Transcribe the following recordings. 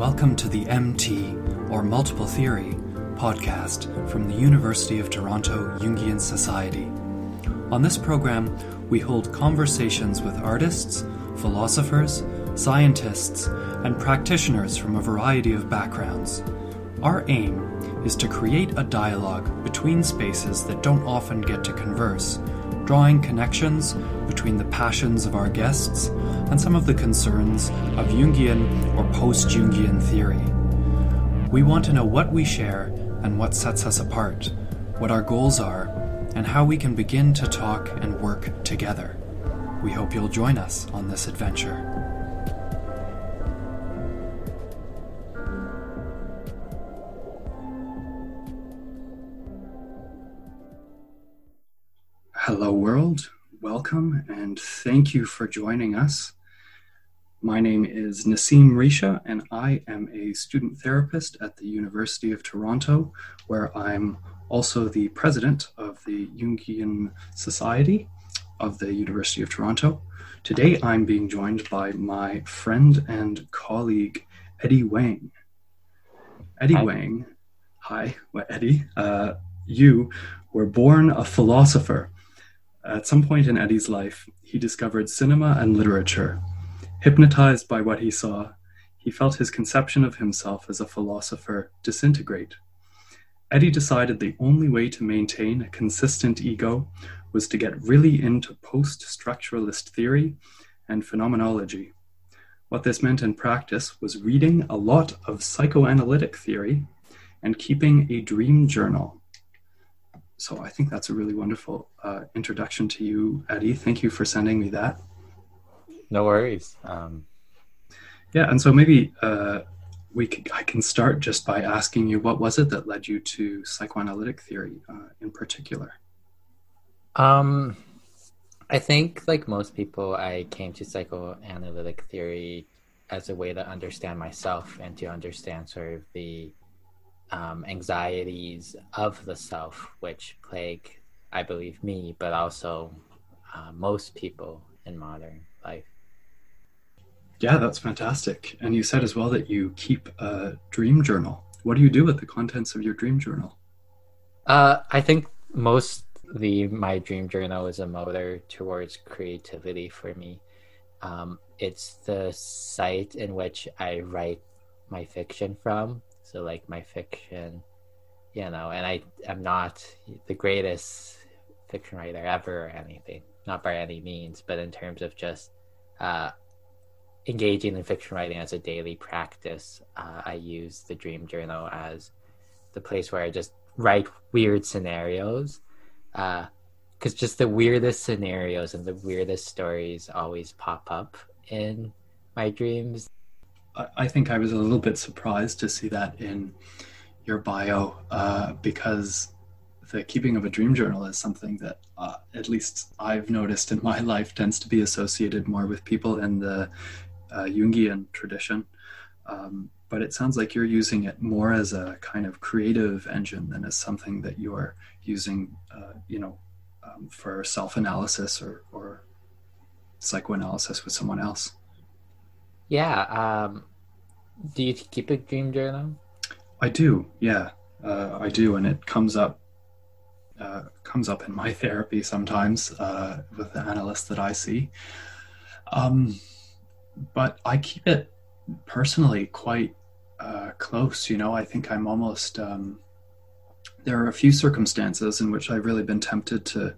Welcome to the MT, or Multiple Theory, podcast from the University of Toronto Jungian Society. On this program, we hold conversations with artists, philosophers, scientists, and practitioners from a variety of backgrounds. Our aim is to create a dialogue between spaces that don't often get to converse, drawing connections between the passions of our guests and some of the concerns of Jungian or post Jungian theory. We want to know what we share and what sets us apart, what our goals are, and how we can begin to talk and work together. We hope you'll join us on this adventure. Welcome and thank you for joining us. My name is Nassim Risha, and I am a student therapist at the University of Toronto, where I'm also the president of the Jungian Society of the University of Toronto. Today, I'm being joined by my friend and colleague, Eddie Wang. Eddie hi. Wang, hi, well, Eddie, uh, you were born a philosopher at some point in Eddie's life, he discovered cinema and literature. Hypnotized by what he saw, he felt his conception of himself as a philosopher disintegrate. Eddie decided the only way to maintain a consistent ego was to get really into post structuralist theory and phenomenology. What this meant in practice was reading a lot of psychoanalytic theory and keeping a dream journal so I think that's a really wonderful uh, introduction to you, Eddie. Thank you for sending me that. No worries. Um... Yeah, and so maybe uh, we could, I can start just by asking you what was it that led you to psychoanalytic theory uh, in particular? Um, I think, like most people, I came to psychoanalytic theory as a way to understand myself and to understand sort of the um, anxieties of the self, which plague, I believe, me, but also uh, most people in modern life. Yeah, that's fantastic. And you said as well that you keep a dream journal. What do you do with the contents of your dream journal? Uh, I think most the my dream journal is a motor towards creativity for me. Um, it's the site in which I write my fiction from so like my fiction, you know, and I am not the greatest fiction writer ever or anything, not by any means, but in terms of just uh, engaging in fiction writing as a daily practice, uh, I use the dream journal as the place where I just write weird scenarios. Because uh, just the weirdest scenarios and the weirdest stories always pop up in my dreams. I think I was a little bit surprised to see that in your bio uh, because the keeping of a dream journal is something that, uh, at least I've noticed in my life, tends to be associated more with people in the uh, Jungian tradition. Um, but it sounds like you're using it more as a kind of creative engine than as something that you're using, uh, you know, um, for self-analysis or, or psychoanalysis with someone else. Yeah. Um, do you keep a dream journal? I do. Yeah, uh, I do, and it comes up uh, comes up in my therapy sometimes uh, with the analysts that I see. Um, but I keep it personally quite uh, close. You know, I think I'm almost. Um, there are a few circumstances in which I've really been tempted to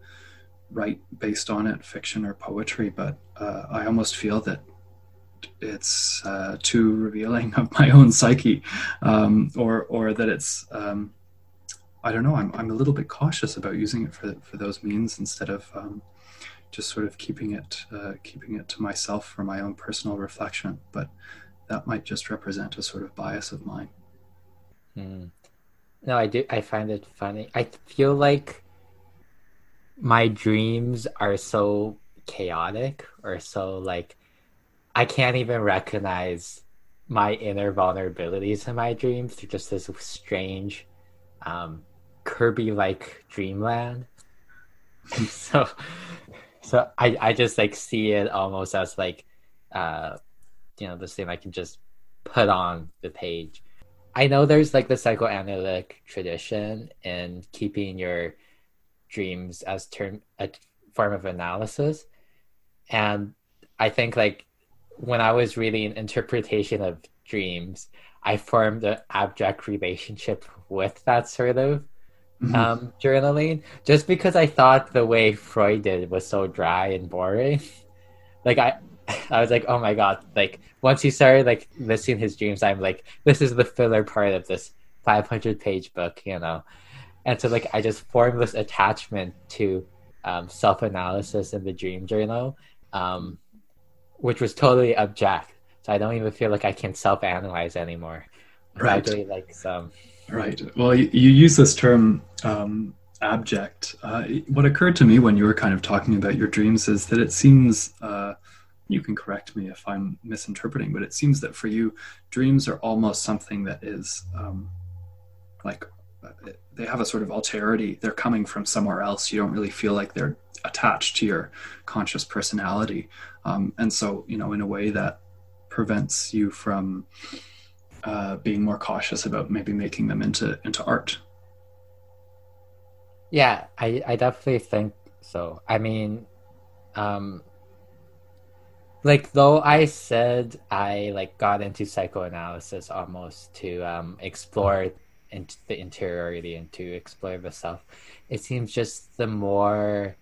write based on it, fiction or poetry, but uh, I almost feel that it's uh, too revealing of my own psyche, um, or or that it's um, I don't know. I'm I'm a little bit cautious about using it for for those means instead of um, just sort of keeping it uh, keeping it to myself for my own personal reflection. But that might just represent a sort of bias of mine. Hmm. No, I do. I find it funny. I feel like my dreams are so chaotic or so like I can't even recognize my inner vulnerabilities in my dreams through just this strange um, Kirby-like dreamland. so, so I I just like see it almost as like, uh, you know, this thing I can just put on the page. I know there's like the psychoanalytic tradition in keeping your dreams as term a form of analysis, and I think like when I was reading interpretation of dreams, I formed an abstract relationship with that sort of mm-hmm. um, journaling, just because I thought the way Freud did was so dry and boring. like I, I was like, oh my god! Like once he started like listing his dreams, I'm like, this is the filler part of this 500 page book, you know. And so like I just formed this attachment to um, self analysis in the dream journal, um, which was totally abject. So I don't even feel like I can self analyze anymore. Right. Really like some. Right. Well, you, you use this term um, abject. Uh, what occurred to me when you were kind of talking about your dreams is that it seems. Uh, you can correct me if I'm misinterpreting, but it seems that for you, dreams are almost something that is um, like they have a sort of alterity. They're coming from somewhere else. You don't really feel like they're attached to your conscious personality, um, and so you know, in a way that prevents you from uh, being more cautious about maybe making them into into art. Yeah, I I definitely think so. I mean, um, like though I said I like got into psychoanalysis almost to um, explore into the interiority and to explore the self. It seems just the more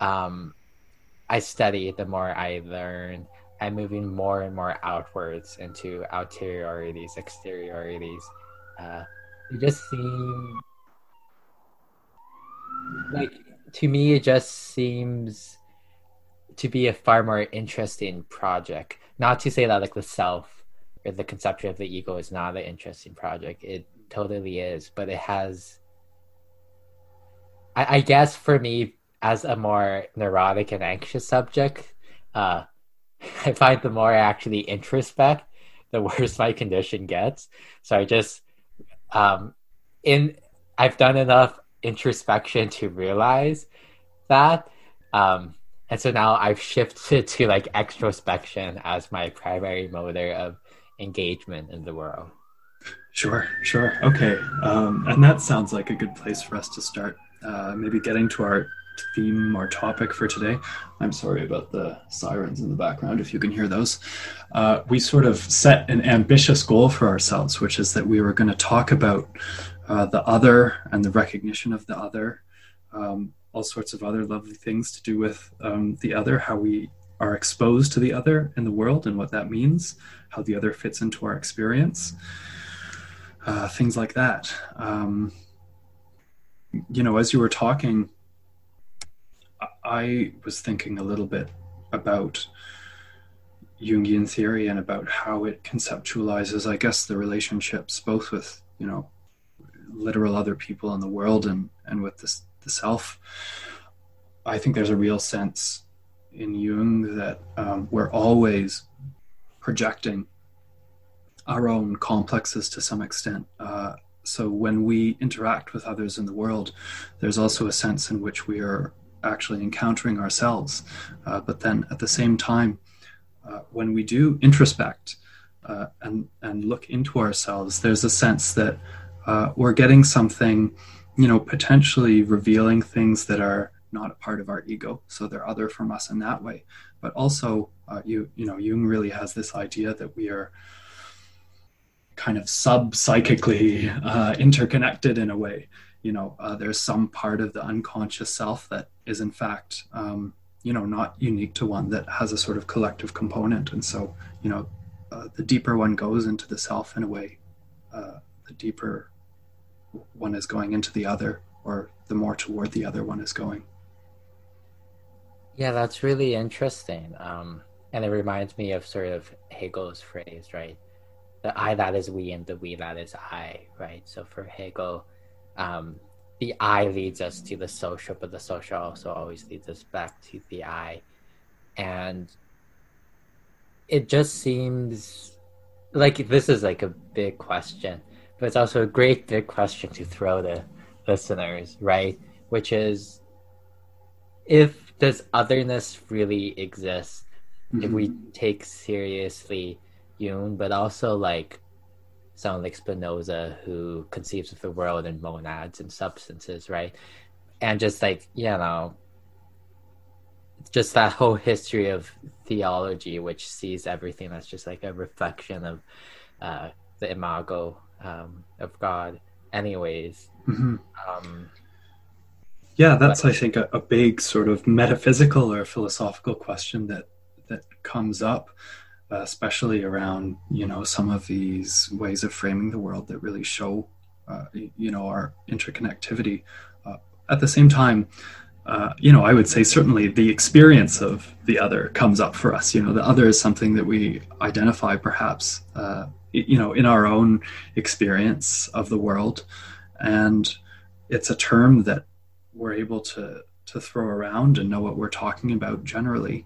um, I study, the more I learn. I'm moving more and more outwards into ulteriorities, exteriorities. Uh, it just seems like to me, it just seems to be a far more interesting project. Not to say that like the self or the conception of the ego is not an interesting project. It totally is, but it has. I, I guess for me, as a more neurotic and anxious subject, uh, I find the more I actually introspect, the worse my condition gets. So I just, um, in I've done enough introspection to realize that. Um, and so now I've shifted to like extrospection as my primary motor of engagement in the world. Sure, sure. Okay. Um, and that sounds like a good place for us to start. Uh, maybe getting to our theme or topic for today. I'm sorry about the sirens in the background, if you can hear those. Uh, we sort of set an ambitious goal for ourselves, which is that we were going to talk about uh, the other and the recognition of the other, um, all sorts of other lovely things to do with um, the other, how we are exposed to the other in the world and what that means, how the other fits into our experience, uh, things like that. Um, you know, as you were talking, I was thinking a little bit about Jungian theory and about how it conceptualizes, I guess, the relationships both with, you know, literal other people in the world and, and with this, the self. I think there's a real sense in Jung that um, we're always projecting our own complexes to some extent. Uh, so when we interact with others in the world, there's also a sense in which we are actually encountering ourselves. Uh, but then at the same time, uh, when we do introspect uh, and and look into ourselves, there's a sense that uh, we're getting something, you know, potentially revealing things that are not a part of our ego, so they're other from us in that way. But also, uh, you you know, Jung really has this idea that we are kind of sub psychically uh, interconnected in a way you know uh, there's some part of the unconscious self that is in fact um, you know not unique to one that has a sort of collective component. And so you know uh, the deeper one goes into the self in a way uh, the deeper one is going into the other or the more toward the other one is going. Yeah that's really interesting. Um, and it reminds me of sort of hegel's phrase right? The i that is we and the we that is i right? So for hegel um, the I leads us to the social, but the social also always leads us back to the I. And it just seems like this is like a big question, but it's also a great big question to throw to listeners, right? Which is if does otherness really exist? Mm-hmm. If we mm-hmm. take seriously Jung, but also like someone like Spinoza who conceives of the world in monads and substances, right? And just like, you know, just that whole history of theology, which sees everything as just like a reflection of uh, the imago um, of God. Anyways, mm-hmm. um, yeah, that's but, I think a, a, big sort of metaphysical or philosophical question that that comes up, especially around you know some of these ways of framing the world that really show uh, you know our interconnectivity. Uh, at the same time, uh, you know, I would say certainly the experience of the other comes up for us. You know, the other is something that we identify perhaps, uh, you know, in our own experience of the world. And it's a term that we're able to, to throw around and know what we're talking about generally.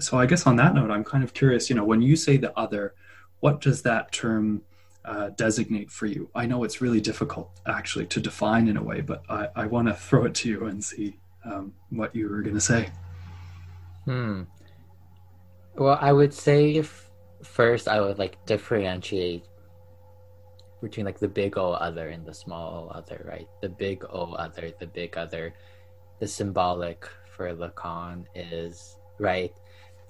So I guess on that note, I'm kind of curious, you know, when you say the other, what does that term uh, designate for you? I know it's really difficult actually to define in a way, but I, I want to throw it to you and see um, what you were going to say. Hmm. Well, I would say if first I would like differentiate between like the big O other and the small O other, right? The big O other, the big other, the symbolic for Lacan is right.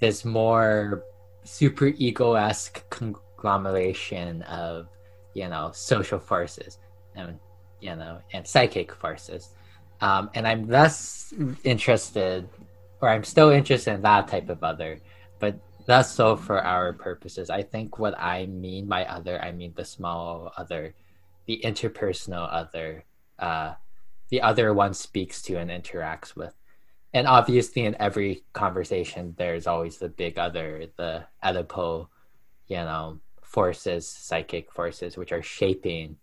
This more super ego esque conglomeration of you know social forces and you know and psychic forces. Um, and i'm less interested or i'm still interested in that type of other but that's so for our purposes. I think what i mean by other i mean the small other the interpersonal other uh, the other one speaks to and interacts with and obviously in every conversation there's always the big other the Oedipal, you know forces, psychic forces, which are shaping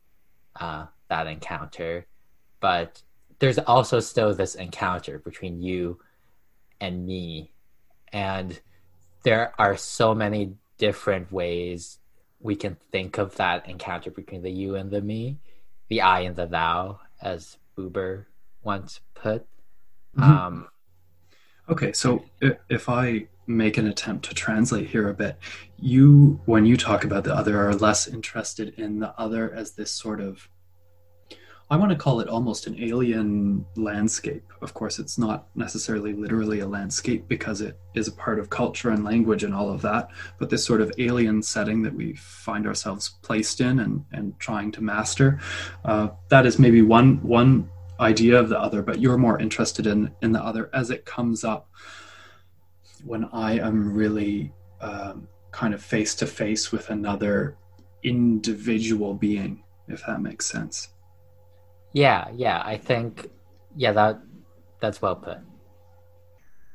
uh, that encounter. But there's also still this encounter between you and me. And there are so many different ways we can think of that encounter between the you and the me, the I and the thou, as Buber once put. Mm-hmm. Um, okay, so if I make an attempt to translate here a bit. You, when you talk about the other, are less interested in the other as this sort of, I want to call it almost an alien landscape. Of course, it's not necessarily literally a landscape because it is a part of culture and language and all of that, but this sort of alien setting that we find ourselves placed in and, and trying to master. Uh, that is maybe one one idea of the other, but you're more interested in in the other as it comes up when I am really um, kind of face to face with another individual being, if that makes sense. Yeah, yeah, I think, yeah, that that's well put.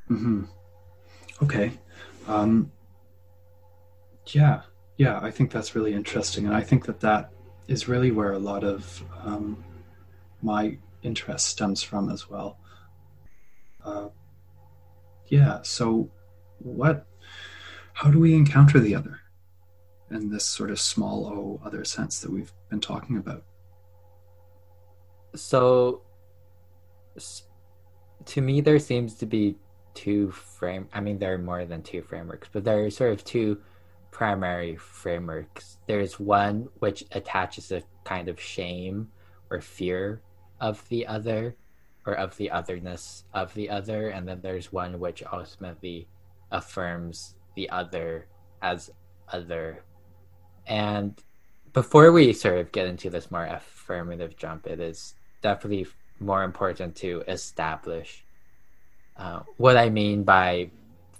Hmm. Okay. Um, yeah, yeah, I think that's really interesting, and I think that that is really where a lot of um, my interest stems from as well. Uh, yeah, so what how do we encounter the other in this sort of small o other sense that we've been talking about so to me there seems to be two frame i mean there are more than two frameworks but there are sort of two primary frameworks there's one which attaches a kind of shame or fear of the other or of the otherness of the other and then there's one which ultimately affirms the other as other. And before we sort of get into this more affirmative jump, it is definitely more important to establish uh, what I mean by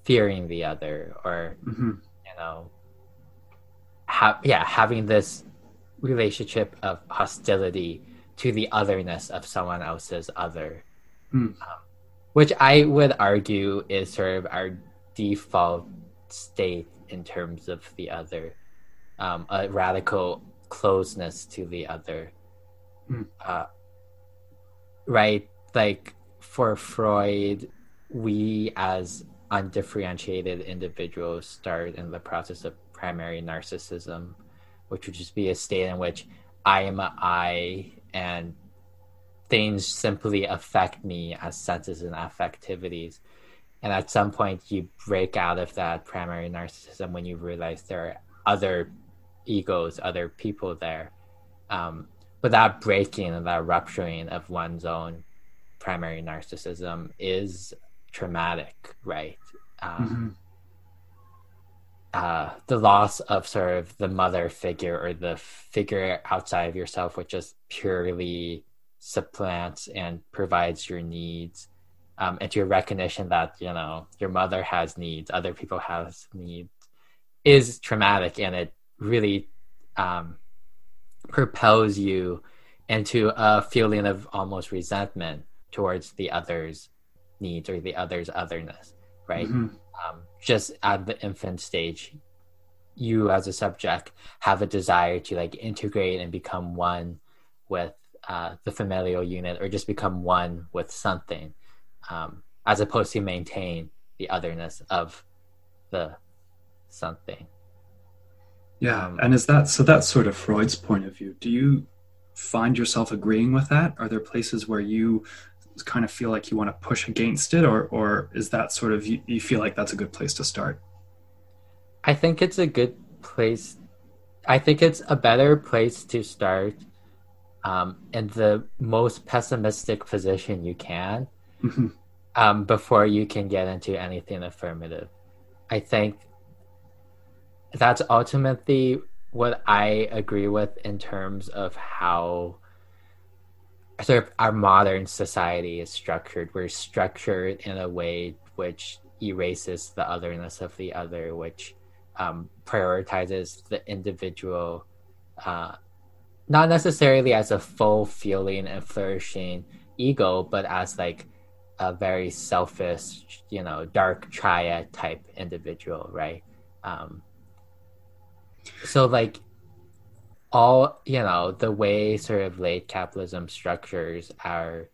fearing the other, or mm-hmm. you know, ha- yeah, having this relationship of hostility to the otherness of someone else's other, mm. um, which I would argue is sort of our default state in terms of the other, um, a radical closeness to the other. Mm. Uh, right? Like for Freud, we as undifferentiated individuals start in the process of primary narcissism, which would just be a state in which I am a I and things simply affect me as senses and affectivities. And at some point you break out of that primary narcissism when you realize there are other egos other people there. Um, but that breaking and that rupturing of one's own primary narcissism is traumatic right? Um, mm-hmm. Uh, the loss of sort of the mother figure or the figure outside of yourself which just purely supplants and provides your needs um, and your recognition that you know your mother has needs other people has needs is traumatic and it really um, propels you into a feeling of almost resentment towards the other's needs or the other's otherness right mm-hmm. Um, just at the infant stage you as a subject have a desire to like integrate and become one with uh, the familial unit or just become one with something um, as opposed to maintain the otherness of the something. Yeah, um, and is that so? That's sort of Freud's point of view. Do you find yourself agreeing with that? Are there places where you kind of feel like you want to push against it, or or is that sort of you, you feel like that's a good place to start? I think it's a good place. I think it's a better place to start um, in the most pessimistic position you can mm-hmm. um, before you can get into anything affirmative. I think that's ultimately what I agree with in terms of how sort of our modern society is structured. We're structured in a way which erases the otherness of the other, which um, prioritizes the individual uh, not necessarily as a full feeling and flourishing ego, but as like a very selfish, you know, dark triad type individual, right? Um, so like all you know the way sort of late capitalism structures our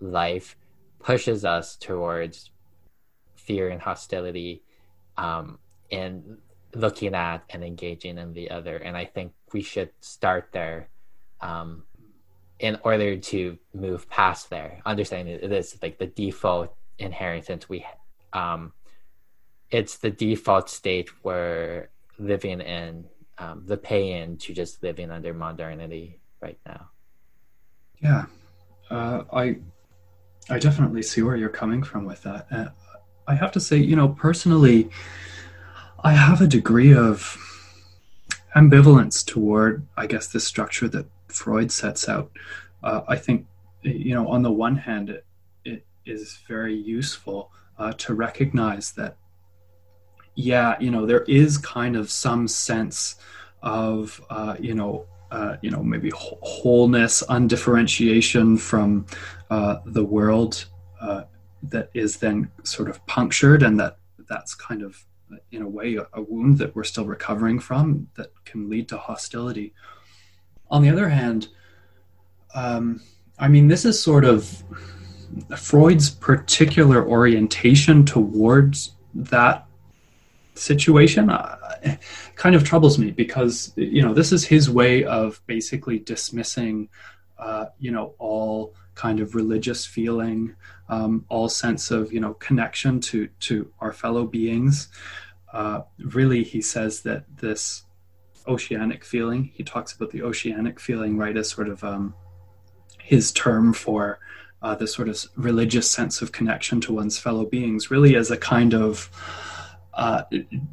life pushes us towards fear and hostility um, and looking at and engaging in the other. And i think we should start there um, in order to move past there, understanding it is like the default inheritance we, um, it's the default state we're living in, um, the pay-in to just living under modernity right now. Yeah, uh, I, I definitely see where you're coming from with that. Uh, I have to say, you know, personally, I have a degree of ambivalence toward, I guess, the structure that Freud sets out. Uh, I think, you know, on the one hand, it, it is very useful uh, to recognize that, yeah, you know, there is kind of some sense of, uh, you know, uh, you know, maybe wholeness, undifferentiation from uh, the world uh, that is then sort of punctured, and that that's kind of, in a way, a, wound that we're still recovering from that can lead to hostility. On the other hand, um, I mean, this is sort of Freud's particular orientation towards that situation uh, kind of troubles me because you know this is his way of basically dismissing uh, you know all kind of religious feeling um, all sense of you know connection to to our fellow beings uh, really he says that this oceanic feeling. He talks about the oceanic feeling, right, as sort of um, his term for uh, the sort of religious sense of connection to one's fellow beings, really as a kind of uh,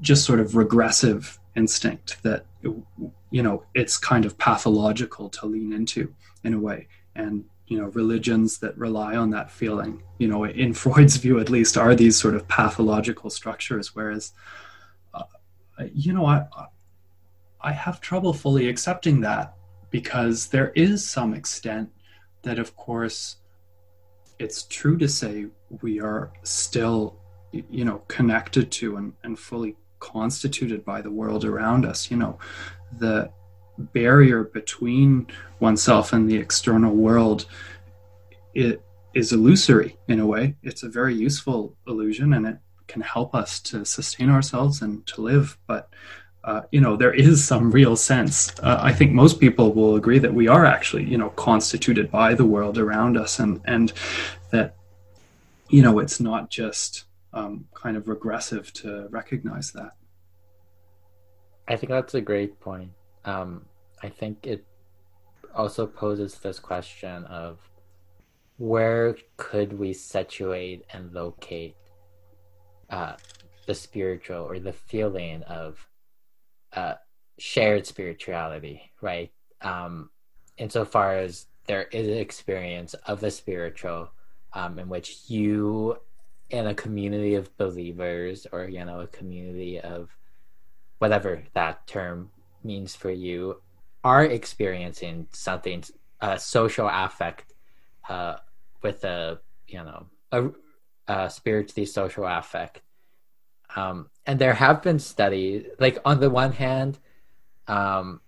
just sort of regressive instinct that, you know, it's kind of pathological to lean into in a way. And, you know, religions that rely on that feeling, you know, in Freud's view at least, are these sort of pathological structures, whereas, uh, you know, I, I have trouble fully accepting that because there is some extent that, of course, it's true to say we are still, you know, connected to and, and fully constituted by the world around us. You know, the barrier between oneself and the external world it is illusory in a way. It's a very useful illusion and it can help us to sustain ourselves and to live. But uh, you know there is some real sense uh, i think most people will agree that we are actually you know constituted by the world around us and and that you know it's not just um, kind of regressive to recognize that. I think that's a great point. Um, I think it also poses this question of where could we situate and locate uh, the spiritual or the feeling of uh, shared spirituality, right? Um, insofar as there is an experience of the spiritual um, in which you in a community of believers or you know a community of whatever that term means for you are experiencing something a social affect uh, with a you know a, a spiritually social affect. Um, and there have been studies like on the one hand um,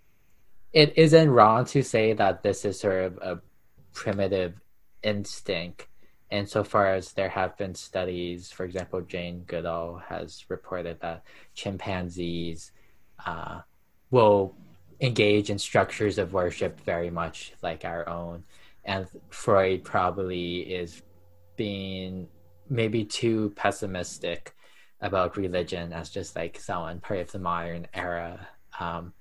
it isn't wrong to say that this is sort of a primitive instinct insofar as there have been studies for example jane goodall has reported that chimpanzees uh, will engage in structures of worship very much like our own. And freud probably is being maybe too pessimistic about religion as just like someone part of the modern era. Um,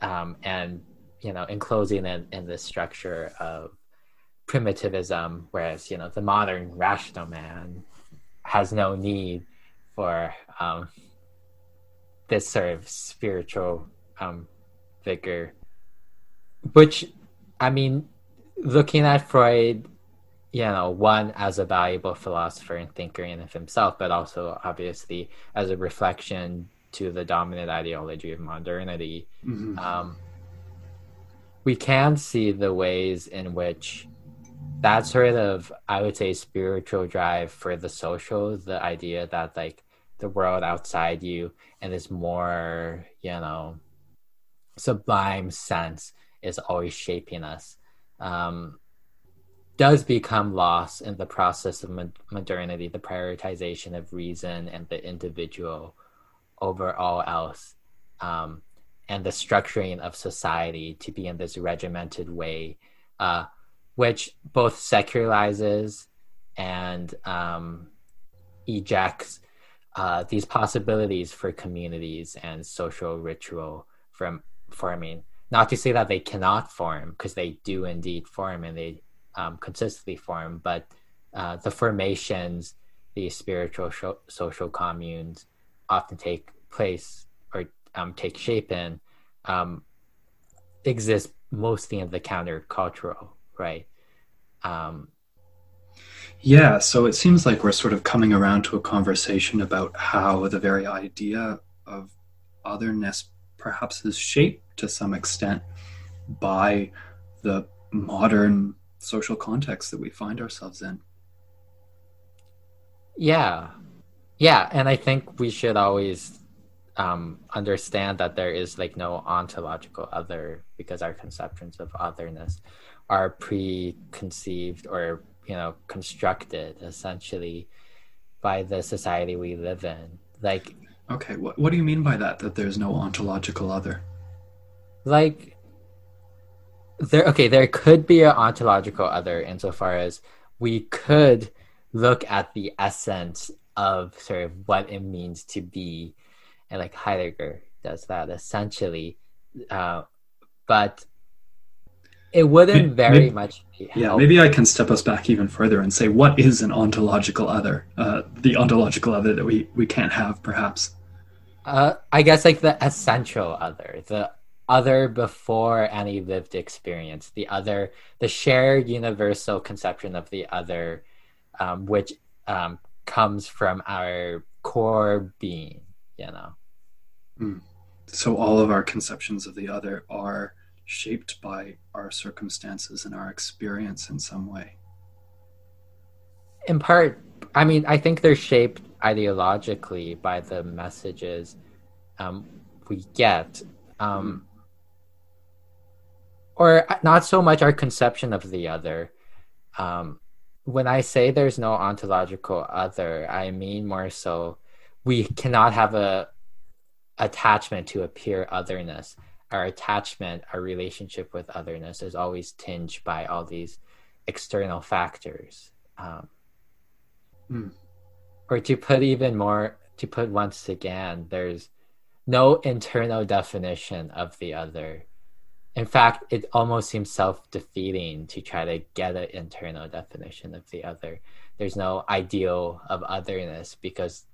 um, and you know enclosing it in the structure of primitivism whereas you know the modern rational man has no need for um, this sort of spiritual um, vigor which i mean looking at freud you know, one as a valuable philosopher and thinker in of himself, but also obviously as a reflection to the dominant ideology of modernity. Mm-hmm. Um, we can see the ways in which that sort of, I would say, spiritual drive for the social, the idea that like the world outside you and this more, you know, sublime sense is always shaping us. Um, does become lost in the process of modernity, the prioritization of reason and the individual over all else, um, and the structuring of society to be in this regimented way, uh, which both secularizes and um, ejects uh, these possibilities for communities and social ritual from forming. Not to say that they cannot form, because they do indeed form, and they um, consistently form, but uh, the formations, the spiritual social communes often take place or um, take shape in um, exist mostly in the countercultural, right? Um, yeah, so it seems like we're sort of coming around to a conversation about how the very idea of otherness perhaps is shaped to some extent by the modern social context that we find ourselves in. Yeah. Yeah. And I think we should always um, understand that there is like no ontological other because our conceptions of otherness are preconceived or, you know, constructed essentially by the society we live in. Like, okay, what, what do you mean by that? That there's no ontological other? Like, there okay there could be an ontological other insofar as we could look at the essence of sort of what it means to be and like heidegger does that essentially uh, but it wouldn't very maybe, much yeah maybe i can step us back even further and say what is an ontological other uh, the ontological other that we we can't have perhaps uh, i guess like the essential other the other before any lived experience, the other, the shared universal conception of the other, um, which um, comes from our core being, you know. Mm. So all of our conceptions of the other are shaped by our circumstances and our experience in some way. In part, I mean, I think they're shaped ideologically by the messages um, we get. Um, mm or not so much our conception of the other. Um, when I say there's no ontological other, I mean more so we cannot have a attachment to a pure otherness. Our attachment, our relationship with otherness is always tinged by all these external factors. Um, mm. or to put even more to put once again there's no internal definition of the other in fact it almost seems self-defeating to try to get an internal definition of the other there's no ideal of otherness because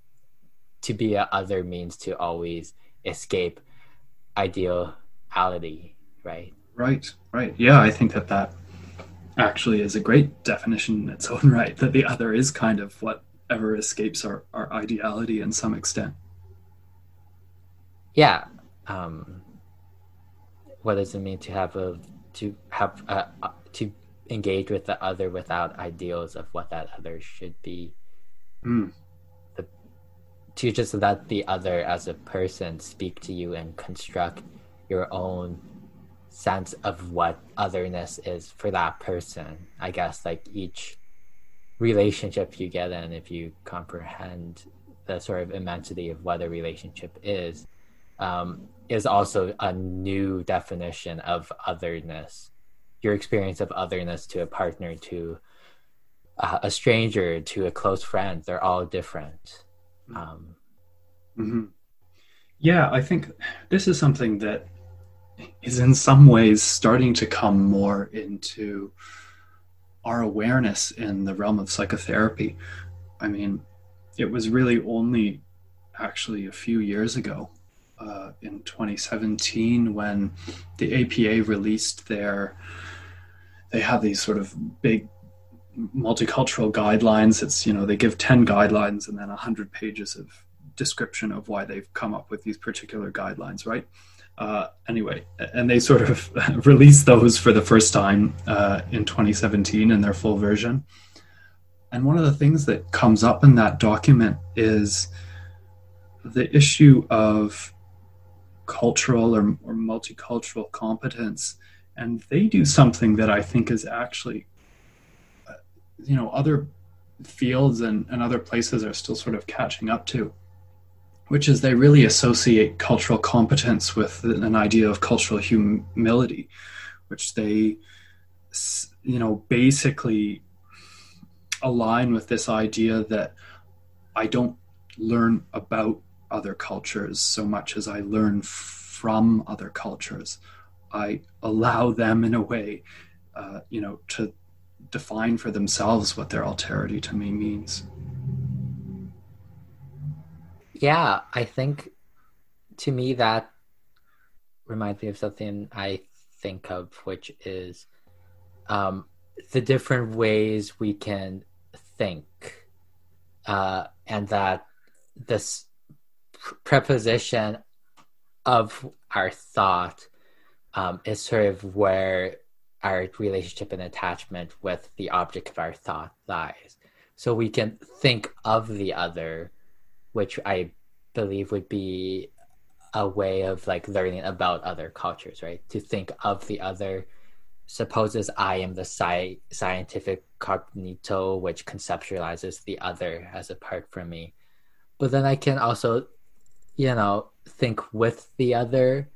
to be a other means to always escape ideality right? Right right. Yeah i think that that actually is a great definition in its own right that the other is kind of whatever escapes our, our ideality in some extent. Yeah um, what does it mean to have a to have a, to engage with the other without ideals of what that other should be? Mm. the, to just let the other as a person speak to you and construct your own sense of what otherness is for that person. I guess like each relationship you get in, if you comprehend the sort of immensity of what a relationship is, um, is also a new definition of otherness. Your experience of otherness to a partner, to uh, a stranger, to a close friend, they're all different. Um, mm-hmm. Yeah, I think this is something that is in some ways starting to come more into our awareness in the realm of psychotherapy. I mean, it was really only actually a few years ago, uh, in 2017, when the APA released their, they have these sort of big multicultural guidelines. It's, you know, they give 10 guidelines and then 100 pages of description of why they've come up with these particular guidelines, right? Uh, anyway, and they sort of released those for the first time uh, in 2017 in their full version. And one of the things that comes up in that document is the issue of cultural or, or multicultural competence. And they do something that I think is actually, uh, you know, other fields and, and other places are still sort of catching up to which is they really associate cultural competence with an idea of cultural humility, which they, you know, basically align with this idea that I don't learn about other cultures so much as I learn from other cultures. I allow them, in a way, uh, you know, to define for themselves what their alterity to me means. Yeah, I think to me that reminds me of something I think of, which is um, the different ways we can think, uh, and that this preposition of our thought um, is sort of where our relationship and attachment with the object of our thought lies. So we can think of the other which I believe would be a way of like learning about other cultures, right? To think of the other supposes I am the sci- scientific cogito, which conceptualizes the other as apart from me. But then I can also, you know, think with the other.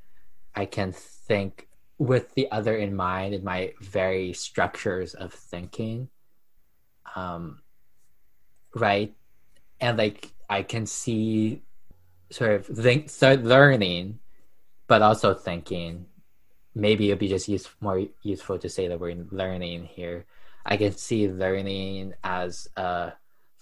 I can think with the other in mind in my very structures of thinking. Um, right? And like I can see sort of think, start learning, but also thinking. Maybe it'd be just use, more useful to say that we're learning here. I can see learning as a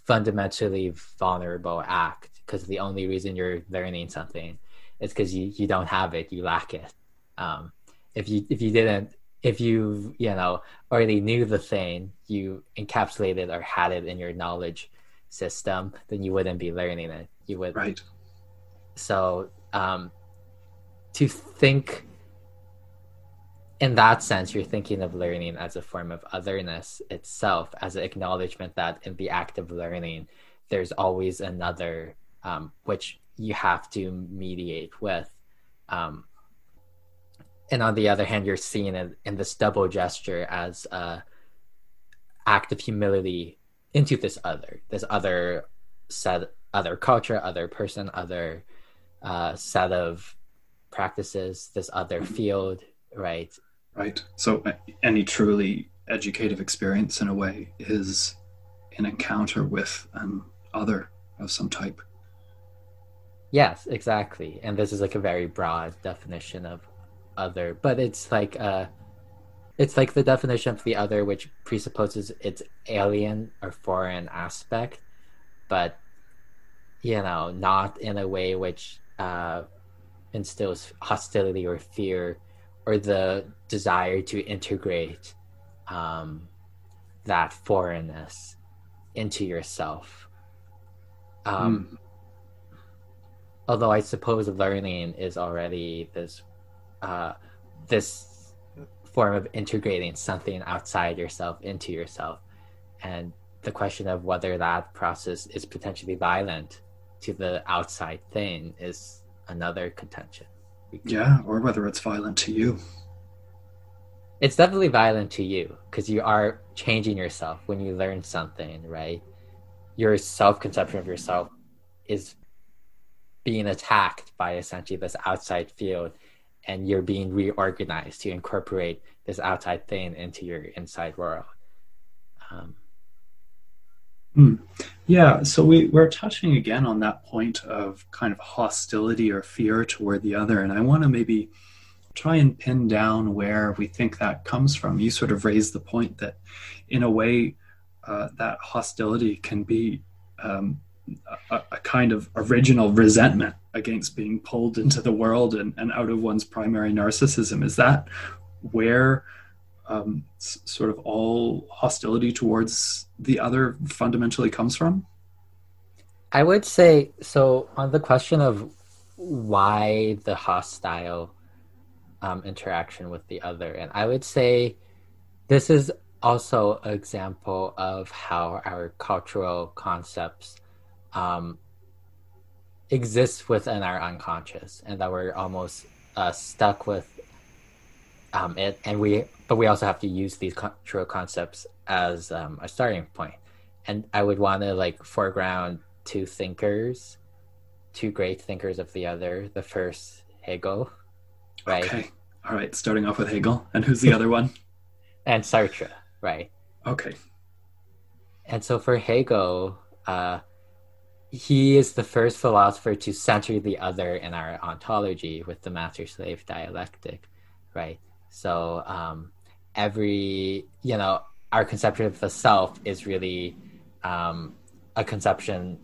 fundamentally vulnerable act because the only reason you're learning something is because you, you don't have it, you lack it. Um, if you if you didn't if you you know already knew the thing, you encapsulated or had it in your knowledge system, then you wouldn't be learning it. You would right. So um, to think in that sense, you're thinking of learning as a form of otherness itself, as an acknowledgement that in the act of learning, there's always another um, which you have to mediate with. Um, and on the other hand, you're seeing it in this double gesture as a act of humility into this other, this other set, other culture, other person, other uh, set of practices, this other field, right? Right. So any truly educative experience, in a way, is an encounter with an other, of some type. Yes, exactly. And this is like a very broad definition of other, but it's like uh it's like the definition of the other which presupposes its alien or foreign aspect, but you know, not in a way which uh instills hostility or fear or the desire to integrate um that foreignness into yourself. Um, mm. Although I suppose learning is already this uh, this form of integrating something outside yourself into yourself, and the question of whether that process is potentially violent to the outside thing is another contention. Yeah, or whether it's violent to you it's definitely violent to you because you are changing yourself when you learn something, right? Your self conception of yourself is being attacked by essentially this outside field, and you're being reorganized to incorporate this outside thing into your inside world. Um, hmm. Yeah, so we, we're touching again on that point of kind of hostility or fear toward the other, and I want to maybe try and pin down where we think that comes from. You sort of raised the point that, in a way, uh, that hostility can be um, a, a, kind of original resentment against being pulled into the world and, and out of one's primary narcissism. Is that where um, s- sort of all hostility towards the other fundamentally comes from? I would say so. On the question of why the hostile um, interaction with the other. And I would say this is also an example of how our cultural concepts um, exist within our unconscious, and that we're almost uh, stuck with um, it. And we, but we also have to use these cultural concepts as um, a starting point. And I would want to like foreground two thinkers, two great thinkers of the other. The first Hegel, right? Okay. All right. Starting off with Hegel. And who's the other one? And Sartre, right? Okay. And so for Hegel, uh, he is the first philosopher to center the other in our ontology with the master slave dialectic, right? So um, every, you know, our conception of the self is really um, a conception.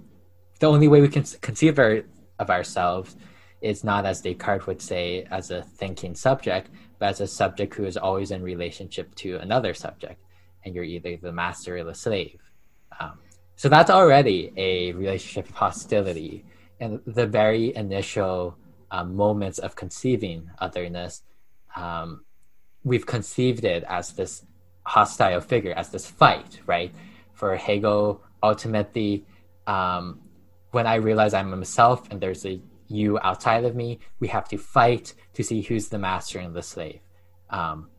The only way we can conceive our, of ourselves is not as Descartes would say as a thinking subject, but as a subject who is always in relationship to another subject, and you're either the master or the slave. Um, so that's already a relationship of hostility, and the very initial um, moments of conceiving otherness, um, we've conceived it as this hostile figure, as this fight, right? For Hegel, ultimately, um, when I realize I'm myself and there's a you outside of me. We have to fight to see who's the master and the slave. Um,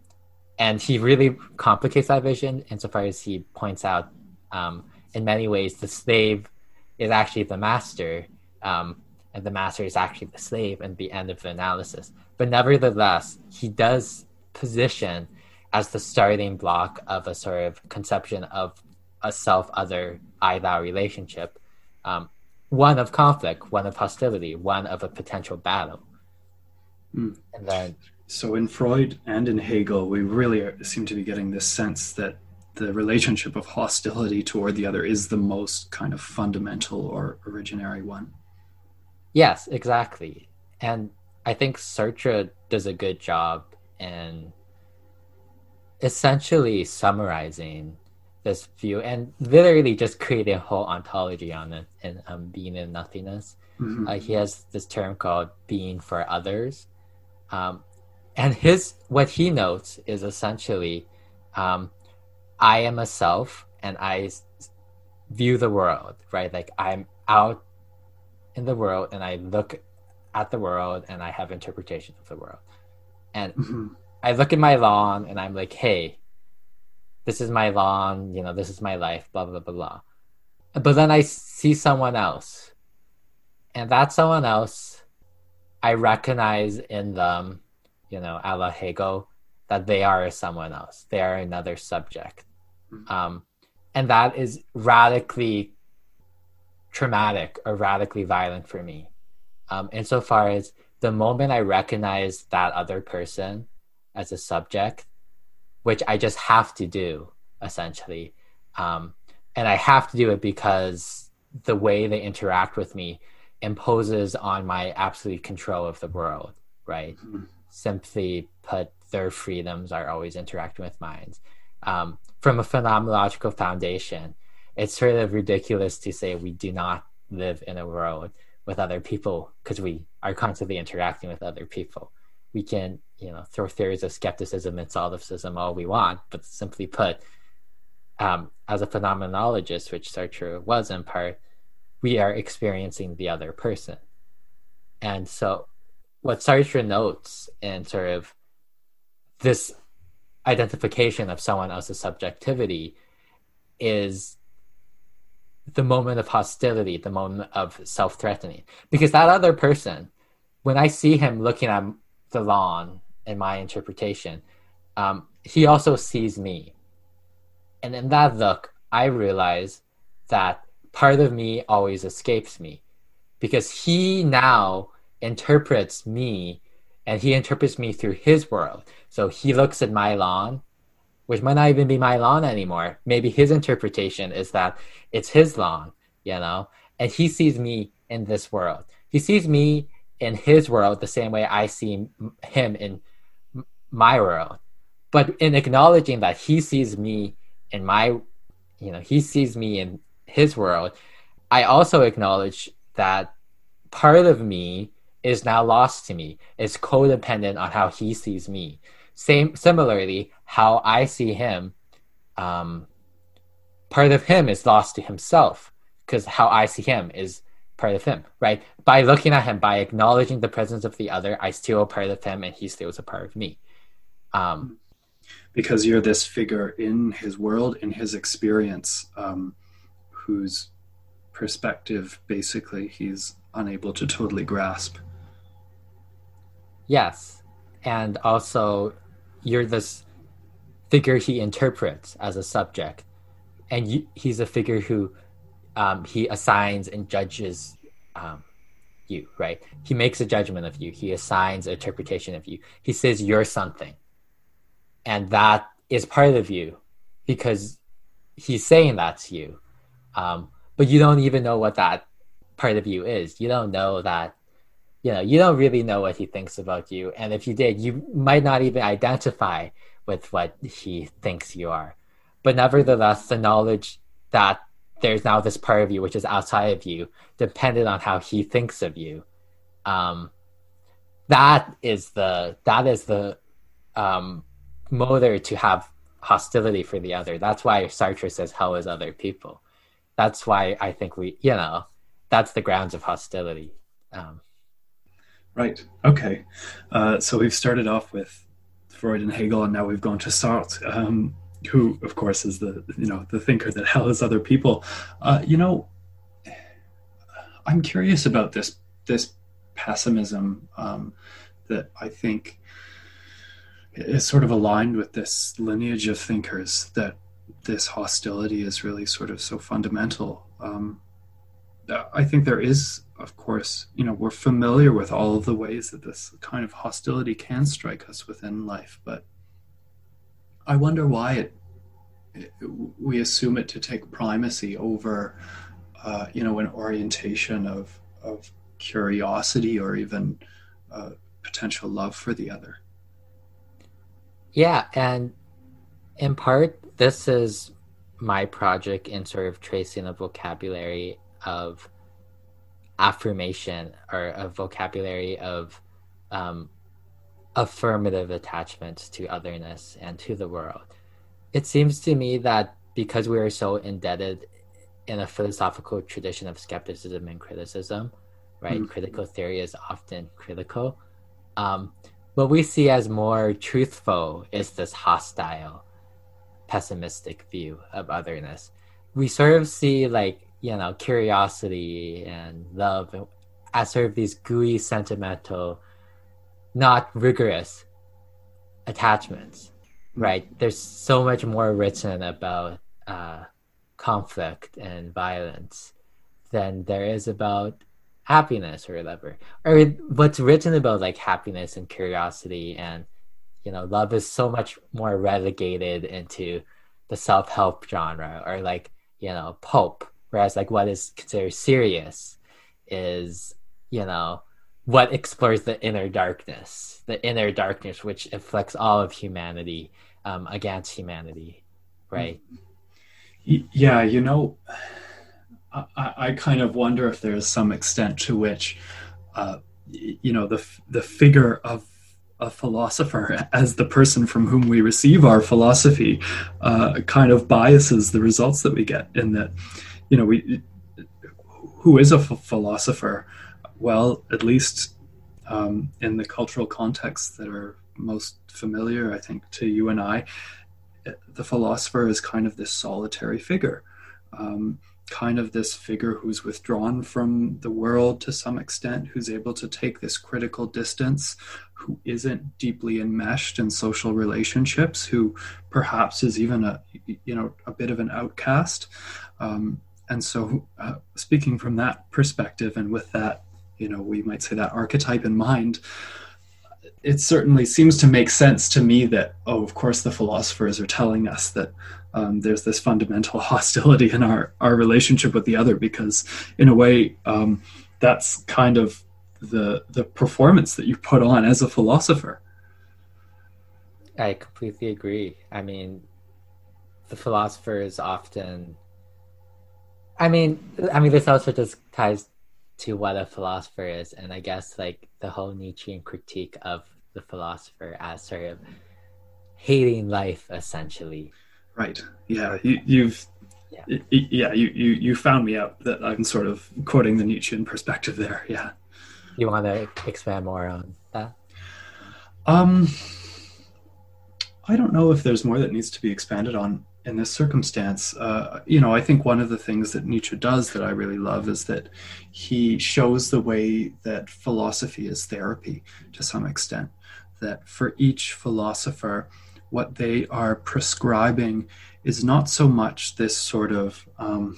and he really complicates that vision insofar as he points out, um, in many ways, the slave is actually the master, um, and the master is actually the slave and the end of the analysis. But nevertheless, he does position as the starting block of a sort of conception of a self other I thou relationship. Um, one of conflict, one of hostility, one of a potential battle. Mm. And then, so in Freud and in Hegel, we really are, seem to be getting this sense that the relationship of hostility toward the other is the most kind of fundamental or originary one. Yes, exactly. And I think Sartre does a good job in essentially summarizing this view and literally just creating a whole ontology on it and um, being and nothingness. Mm-hmm. Uh, he has this term called being for others. Um, and his what he notes is essentially um, I am a self and I view the world, right? Like I'm out in the world and I look at the world and I have interpretation of the world. And mm-hmm. I look at my lawn and I'm like, hey, this is my lawn, you know, this is my life, blah, blah, blah, blah. But then I see someone else. And that someone else, I recognize in them, you know, a la Hegel, that they are someone else. They are another subject. Hmm. Um, and that is radically traumatic or radically violent for me. Um, insofar as the moment I recognize that other person as a subject, which I just have to do essentially, um, and I have to do it because the way they interact with me imposes on my absolute control of the world, right? Mm-hmm. Simply put, their freedoms are always interacting with mine. Um, from a phenomenological foundation, it's sort of ridiculous to say we do not live in a world with other people because we are constantly interacting with other people. We can, you know, throw theories of skepticism and solipsism all we want, but simply put, um, as a phenomenologist, which Sartre was in part, we are experiencing the other person. And so, what Sartre notes in sort of this identification of someone else's subjectivity is the moment of hostility, the moment of self threatening. Because that other person, when I see him looking at the lawn in my interpretation, um, he also sees me. And in that look, I realize that part of me always escapes me because he now interprets me and he interprets me through his world. So he looks at my lawn which might not even be my lawn anymore. Maybe his interpretation is that it's his lawn, you know, and he sees me in this world. He sees me in his world the same way I see him in my world. But in acknowledging that he sees me in my, you know, he sees me in his world, I also acknowledge that part of me is now lost to me. It's codependent on how he sees me. Same, similarly, how I see him, um, part of him is lost to himself because how I see him is part of him, right? By looking at him, by acknowledging the presence of the other, I steal a part of him and he steals a part of me. Um, because you're this figure in his world, in his experience, um, whose perspective basically he's unable to totally grasp. Yes. And also, you're this figure he interprets as a subject, and you, he's a figure who um, he assigns and judges um, you. Right? He makes a judgment of you. He assigns an interpretation of you. He says you're something, and that is part of you because he's saying that's you. Um, but you don't even know what that part of you is. You don't know that you know you don't really know what he thinks about you. And if you did you might not even identify with what he thinks you are. But nevertheless the knowledge that there's now this part of you which is outside of you dependent on how he thinks of you um, that is the that is the um, motor to have hostility for the other. That's why sartre says hell is other people. That's why i think we you know that's the grounds of hostility um, Right. Okay. Uh, so we've started off with Freud and Hegel, and now we've gone to Sartre, um, who, of course, is the you know the thinker that hell is other people. Uh, you know, I'm curious about this this pessimism um, that I think is sort of aligned with this lineage of thinkers that this hostility is really sort of so fundamental. Um, I think there is of course, you know, we're familiar with all of the ways that this kind of hostility can strike us within life, but I wonder why it, it we assume it to take primacy over, uh, you know, an orientation of of curiosity or even uh, potential love for the other. Yeah, and in part, this is my project in sort of tracing a vocabulary of affirmation or a vocabulary of um, affirmative attachments to otherness and to the world. It seems to me that because we are so indebted in a philosophical tradition of skepticism and criticism, right? Mm-hmm. Critical theory is often critical. Um, what we see as more truthful is this hostile, pessimistic view of otherness. We sort of see like you know curiosity and love. As sort of these gooey sentimental not rigorous attachments right? There's so much more written about uh, conflict and violence than there is about happiness or whatever. Or what's written about like happiness and curiosity and you know love is so much more relegated into the self-help genre or like you know pulp whereas like what is considered serious is you know what explores the inner darkness the inner darkness which afflicts all of humanity um, against humanity right? Yeah you know I, I kind of wonder if there's some extent to which uh, you know the the figure of a philosopher as the person from whom we receive our philosophy uh, kind of biases the results that we get in that you know we who is a philosopher well at least um, in the cultural contexts that are most familiar i think to you and i the philosopher is kind of this solitary figure um, kind of this figure who's withdrawn from the world to some extent, who's able to take this critical distance, who isn't deeply enmeshed in social relationships, who perhaps is even a you know a bit of an outcast. Um, and so, uh, speaking from that perspective, and with that, you know, we might say that archetype in mind, it certainly seems to make sense to me that, oh, of course, the philosophers are telling us that um, there's this fundamental hostility in our, our relationship with the other because, in a way, um, that's kind of the the performance that you put on as a philosopher. I completely agree. I mean, the philosopher is often. I mean, I mean, this also just ties to what a philosopher is, and I guess like the whole Nietzschean critique of the philosopher as sort of hating life essentially. Right. Yeah you, have yeah. yeah you, you you found me out that i'm sort of quoting the nietzschean perspective there yeah. You want to expand more on that? Um i don't know if there's more that needs to be expanded on in this circumstance, uh, you know, I think one of the things that Nietzsche does that I really love is that he shows the way that philosophy is therapy to some extent that for each philosopher, what they are prescribing is not so much this sort of, um,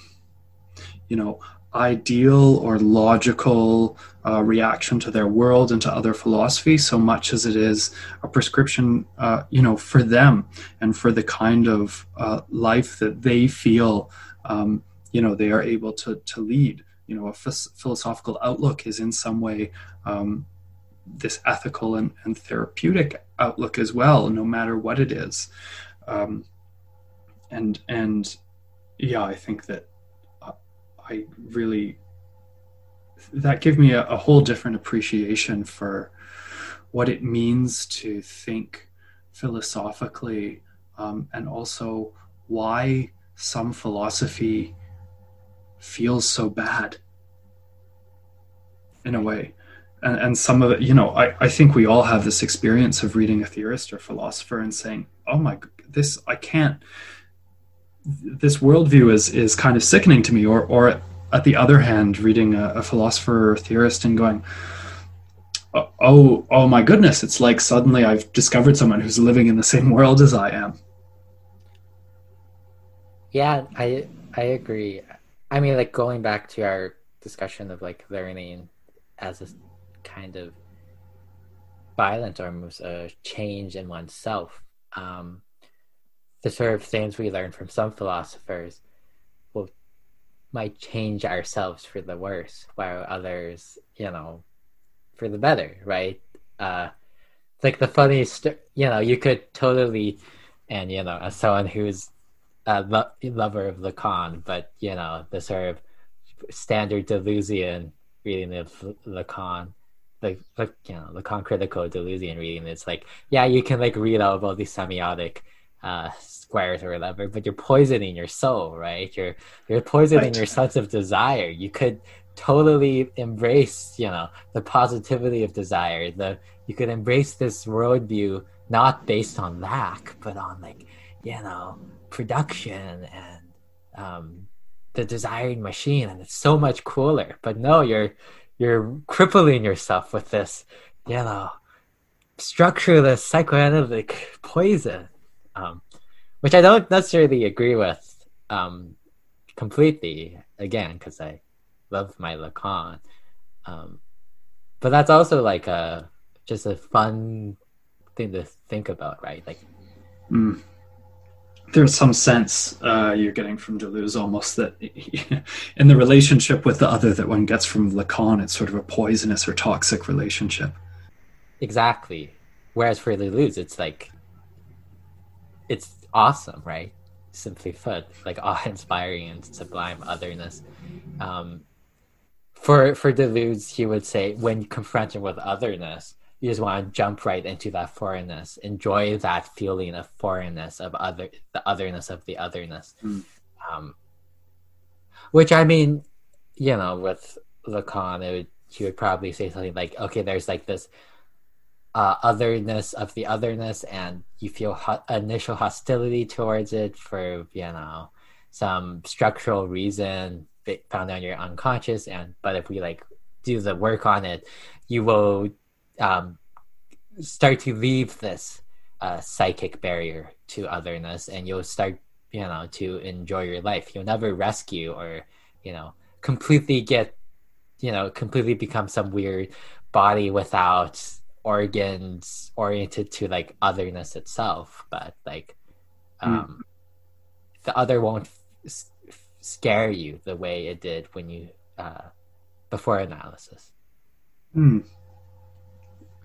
you know, ideal or logical uh, reaction to their world and to other philosophy so much as it is a prescription uh, you know for them and for the kind of uh, life that they feel um, you know they are able to to lead you know a f- philosophical outlook is in some way um, this ethical and, and therapeutic outlook as well, no matter what it is. Um, and and yeah, I think that I really that gave me a, a, whole different appreciation for what it means to think philosophically, um, and also why some philosophy feels so bad in a way. And, and some of it, you know, I, I think we all have this experience of reading a theorist or philosopher and saying, oh my, this, I can't, this worldview is, is kind of sickening to me. Or, or at the other hand, reading a, a philosopher or theorist and going, oh, oh, oh my goodness, it's like suddenly I've discovered someone who's living in the same world as I am. Yeah, I, I agree. I mean, like going back to our discussion of like learning as a kind of violent or a change in oneself. Um, the sort of things we learn from some philosophers will might change ourselves for the worse, while others, you know, for the better, right? Uh, like the funniest, you know, you could totally, and you know, as someone who's a lo- lover of Lacan, but you know, the sort of standard Deleuzian reading of Lacan like like you know Lacan critical Deleuzian reading it's like yeah you can like read out about these semiotic uh squares or whatever but you're poisoning your soul right? You're you're poisoning right. your sense of desire. You could totally embrace you know the positivity of desire. The you could embrace this worldview not based on lack but on like you know production and um the desiring machine and it's so much cooler. But no you're you're crippling yourself with this, you know, structuralist psychoanalytic poison, um, which I don't necessarily agree with um, completely. Again, because I love my Lacan. Um, but that's also like a just a fun thing to think about, right? Like, mm. there's some sense uh, you're getting from Deleuze almost that in the relationship with the other that one gets from Lacan, it's sort of a poisonous or toxic relationship. Exactly. Whereas for Deleuze, it's like it's awesome, right? Simply put, like awe-inspiring and sublime otherness. Um, for for Deleuze, he would say when confronted with otherness, you just want to jump right into that foreignness, enjoy that feeling of foreignness of other the otherness of the otherness. Mm. Um, which I mean, you know, with Lacan, it would, he would probably say something like, "Okay, there's like this uh, otherness of the otherness, and you feel ho- initial hostility towards it for you know some structural reason found on your unconscious. And but if we like do the work on it, you will um, start to leave this uh, psychic barrier to otherness, and you'll start you know to enjoy your life. You'll never rescue or you know completely get you know completely become some weird body without organs oriented to like otherness itself but like hmm. um mm. the other won't f- scare you the way it did when you uh before analysis mm.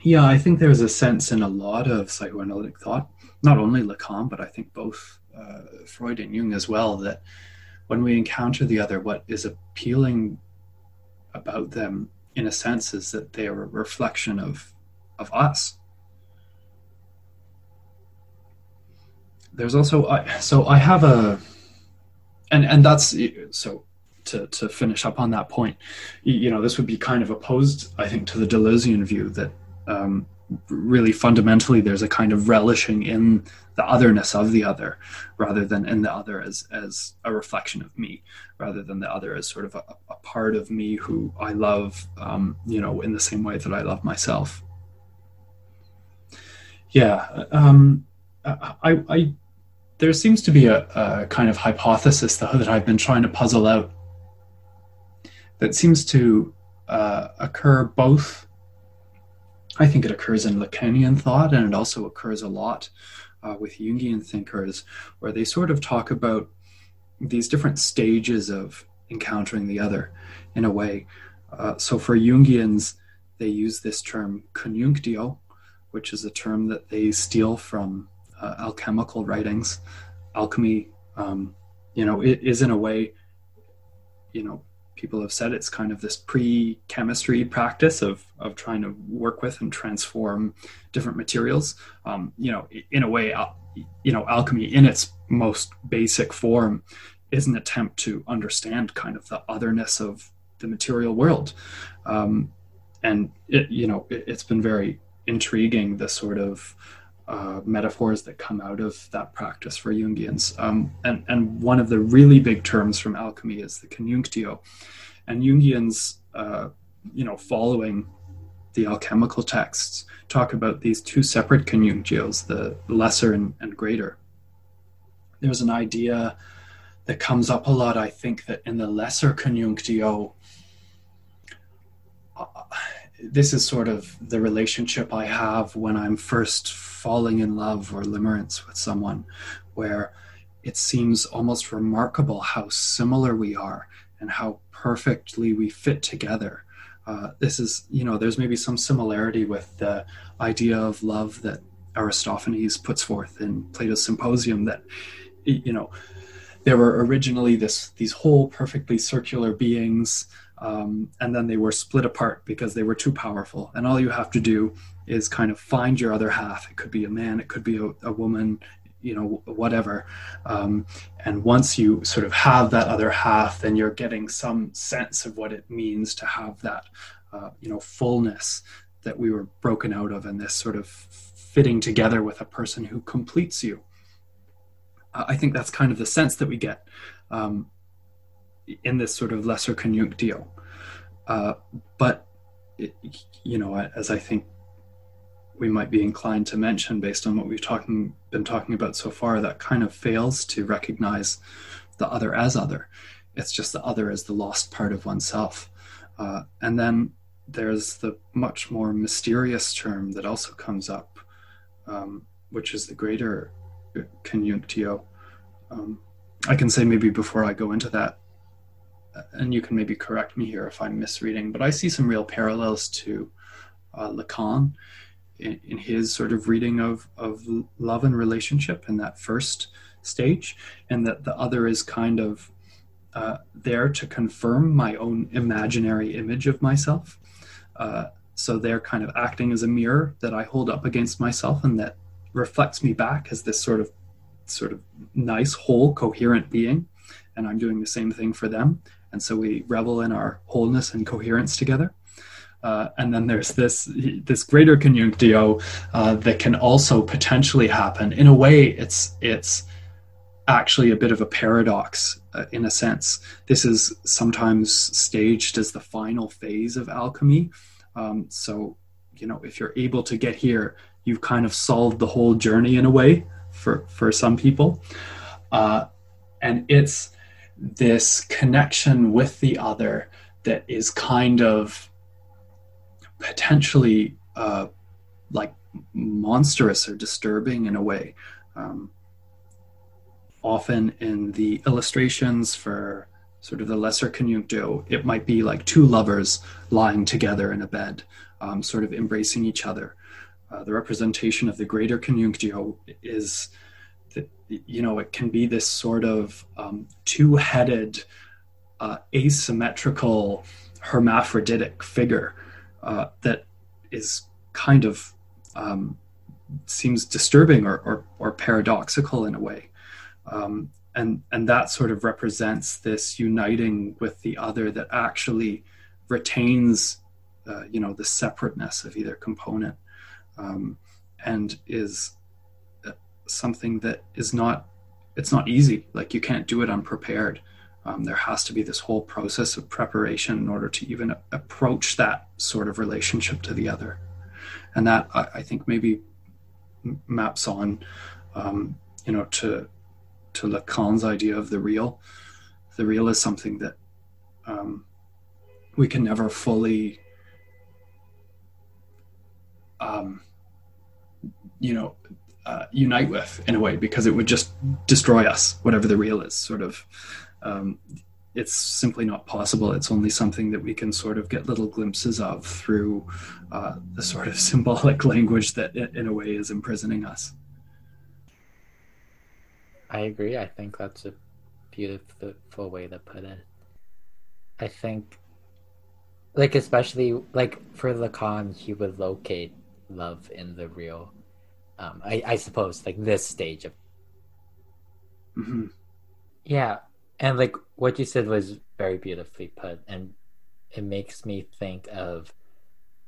yeah i think there's a sense in a lot of psychoanalytic thought not only lacan but i think both uh, freud and jung as well that when we encounter the other what is appealing about them in a sense is that they are a reflection of of us. There's also I so I have a and and that's so to to finish up on that point. You know, this would be kind of opposed, I think, to the Deleuzean view that um, really fundamentally there's a kind of relishing in the otherness of the other rather than in the other as as a reflection of me rather than the other as sort of a, a part of me who i love um, you know in the same way that i love myself yeah, um, I, I, there seems to be a, a, kind of hypothesis though that I've been trying to puzzle out that seems to uh, occur both. I think it occurs in Lacanian thought, and it also occurs a lot uh, with Jungian thinkers, where they sort of talk about these different stages of encountering the other in a way. Uh, so for Jungians, they use this term conjunctio, which is a term that they steal from uh, alchemical writings. Alchemy, um, you know, it is in a way, you know, people have said it's kind of this pre-chemistry practice of of trying to work with and transform different materials. Um, you know, in a way, al- you know, alchemy in its most basic form is an attempt to understand kind of the otherness of the material world. Um, and it, you know, it, it's been very intriguing the sort of uh, metaphors that come out of that practice for Jungians. Um, and, and one of the really big terms from alchemy is the conjunctio. And Jungians, uh, you know, following the alchemical texts, talk about these two separate conjunctios, the lesser and, and greater. There's an idea that comes up a lot, I think, that in the lesser conjunctio, this is sort of the relationship I have when I'm first falling in love or limerence with someone, where it seems almost remarkable how similar we are and how perfectly we fit together. Uh, this is, you know, there's maybe some similarity with the idea of love that Aristophanes puts forth in Plato's Symposium that, you know, there were originally this these whole perfectly circular beings um, and then they were split apart because they were too powerful. And all you have to do is kind of find your other half. It could be a man, it could be a, a woman, you know, whatever. Um, and once you sort of have that other half, then you're getting some sense of what it means to have that, uh, you know, fullness that we were broken out of, and this sort of fitting together with a person who completes you. I think that's kind of the sense that we get. Um, in this sort of lesser conjunctio. Uh, but, it, you know, as I think we might be inclined to mention based on what we've talking, been talking about so far, that kind of fails to recognize the other as other. it's just the other as the lost part of oneself. Uh, and then there's the much more mysterious term that also comes up, um, which is the greater conjunctio. Um, I can say maybe before I go into that, and you can maybe correct me here if I'm misreading, but I see some real parallels to uh, Lacan in, in, his sort of reading of, of love and relationship in that first stage, and that the other is kind of uh, there to confirm my own imaginary image of myself. Uh, so they're kind of acting as a mirror that I hold up against myself and that reflects me back as this sort of sort of nice, whole, coherent being. And I'm doing the same thing for them. And so we revel in our wholeness and coherence together. Uh, and then there's this this greater conjunctio uh, that can also potentially happen. In a way, it's it's actually a bit of a paradox uh, in a sense. This is sometimes staged as the final phase of alchemy. Um, so, you know, if you're able to get here, you've kind of solved the whole journey in a way for, for some people. Uh, and it's this connection with the other that is kind of potentially uh, like monstrous or disturbing in a way. Um, often in the illustrations for sort of the lesser conjunctio, it might be like two lovers lying together in a bed, um, sort of embracing each other. Uh, the representation of the greater conjunctio is you know, it can be this sort of um, two headed, uh, asymmetrical, hermaphroditic figure uh, that is kind of um, seems disturbing or, or, or paradoxical in a way. Um, and and that sort of represents this uniting with the other that actually retains uh, you know the separateness of either component um, and is something that is not it's not easy. Like you can't do it unprepared. Um, there has to be this whole process of preparation in order to even approach that sort of relationship to the other. And that i, I think maybe maps on um, you know to to Lacan's idea of the real. The real is something that um, we can never fully, um, you know, uh, unite with in a way because it would just destroy us, whatever the real is. Sort of, um, it's simply not possible. It's only something that we can sort of get little glimpses of through uh, the sort of symbolic language that, in a way, is imprisoning us. I agree. I think that's a beautiful way to put it. I think, like, especially, like, for Lacan, he would locate love in the real. Um, I, I suppose, like, this stage of. Mm-hmm. Yeah. And, like, what you said was very beautifully put. And it makes me think of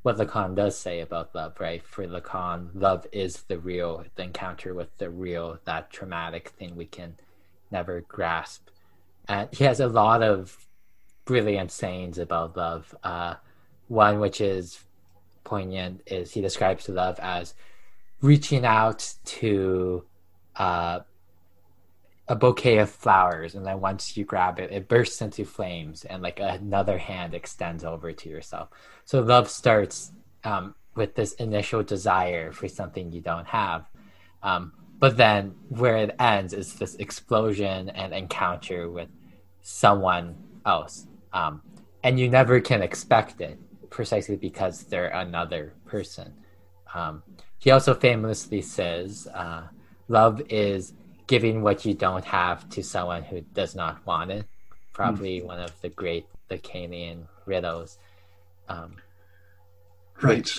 what Lacan does say about love, right? For Lacan, love is the real, the encounter with the real, that traumatic thing we can never grasp. And he has a lot of brilliant sayings about love. Uh, one which is poignant is he describes love as reaching out to uh, a bouquet of flowers and then once you grab it it bursts into flames and like another hand extends over to yourself. So love starts um, with this initial desire for something you don't have. Um, but then where it ends is this explosion and encounter with someone else. Um, and you never can expect it precisely because they're another person. Um, he also famously says uh, love is giving what you don't have to someone who does not want it. Probably mm. one of the great Lacanian riddles. Um, right.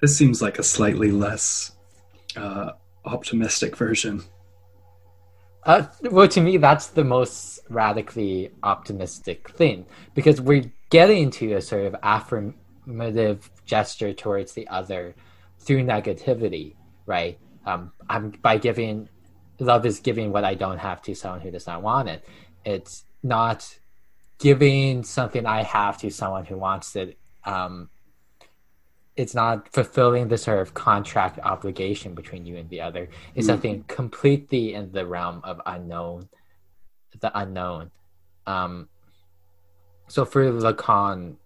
This seems like a slightly less uh, optimistic version. Uh, well, to me, that's the most radically optimistic thing because we're getting to a sort of affirmative gesture towards the other through negativity, right? Um, I'm by giving love is giving what I don't have to someone who does not want it. It's not giving something I have to someone who wants it. Um, it's not fulfilling the sort of contract obligation between you and the other. It's mm something completely in the realm of unknown, the unknown. Um, so for Lacan,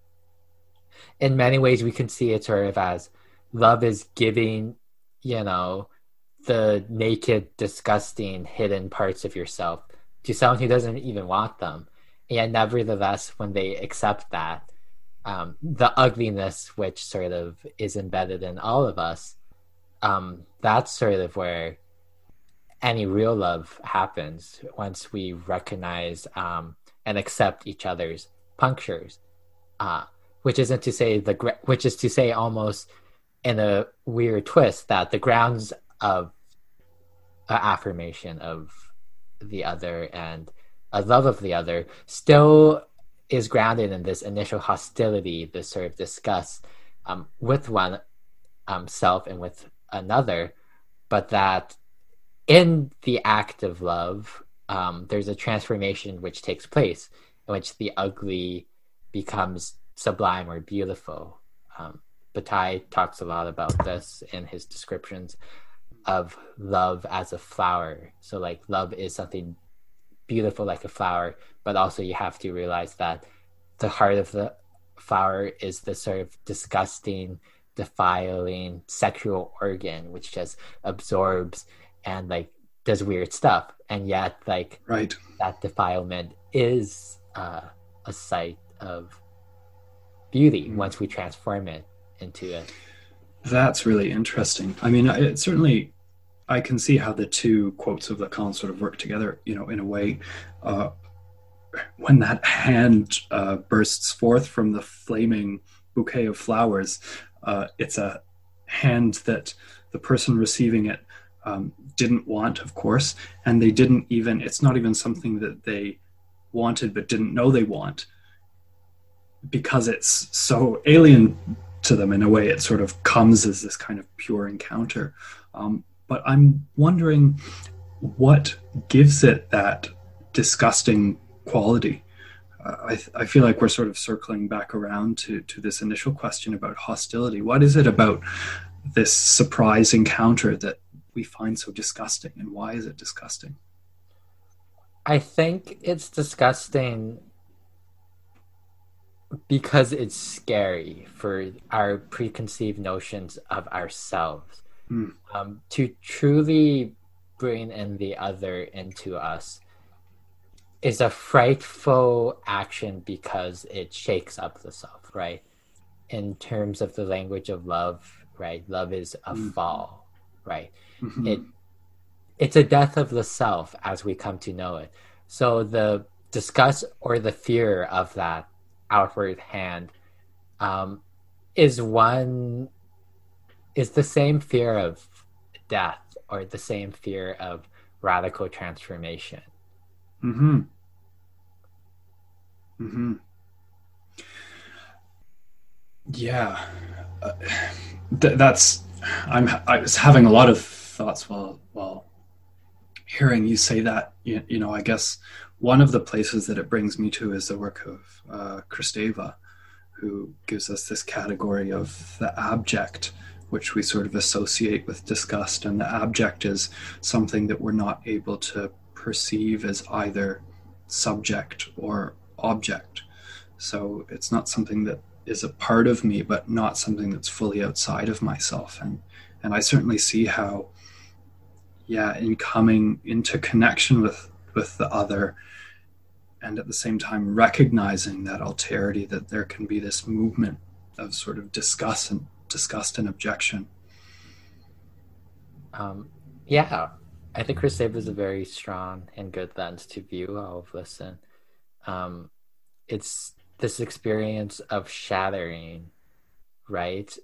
in many ways, we can see it sort of as love is giving, you know, the naked, disgusting, hidden parts of yourself to someone who doesn't even want them. And nevertheless, when they accept that, um, the ugliness which sort of is embedded in all of us, um, that's sort of where any real love happens once we recognize um, and accept each other's punctures. Uh, which isn't to say the which is to say almost in a weird twist that the grounds of affirmation of the other and a love of the other still is grounded in this initial hostility, this sort of disgust um, with one um, self and with another, but that in the act of love, um, there's a transformation which takes place in which the ugly becomes sublime or beautiful. Um, Bataille talks a lot about this in his descriptions of love as a flower. So, like, love is something beautiful like a flower, but also you have to realize that the heart of the flower is the sort of disgusting, defiling sexual organ which just absorbs and like does weird stuff. And yet, like, right, that defilement is uh, a site of beauty mm. once we transform it into it. That's really interesting. I mean, it certainly I can see how the two quotes of Lacan sort of work together. You know, in a way, uh, when that hand uh, bursts forth from the flaming bouquet of flowers, uh, it's a hand that the person receiving it um, didn't want, of course, and they didn't even. It's not even something that they wanted but didn't know they want because it's so alien to them in a way. It sort of comes as this kind of pure encounter. Um, but i'm wondering what gives it that disgusting quality? Uh, I, I feel like we're sort of circling back around to, to this initial question about hostility. What is it about this surprise encounter that we find so disgusting and why is it disgusting? I think it's disgusting because it's scary for our preconceived notions of ourselves. Mm. Um, to truly bring in the other into us is a frightful action because it shakes up the self, right? In terms of the language of love, right? Love is a mm. fall, right? Mm-hmm. It it's a death of the self as we come to know it. So the disgust or the fear of that outward hand um, is one is the same fear of death or the same fear of radical transformation. Hmm. Hmm. Yeah. Uh, th- that's. I'm. I was having a lot of thoughts while while hearing you say that. You, you know, I guess one of the places that it brings me to is the work of uh, Kristeva, who gives us this category of the abject, which we sort of associate with disgust. And the abject is something that we're not able to perceive as either subject or object. So it's not something that is a part of me, but not something that's fully outside of myself. And and I certainly see how, yeah, in coming into connection with with the other and at the same time recognizing that alterity that there can be this movement of sort of disgust and disgust and abjection. Um, yeah i think chris Kristeva is a very strong and good lens to view all of this and um, it's this experience of shattering right?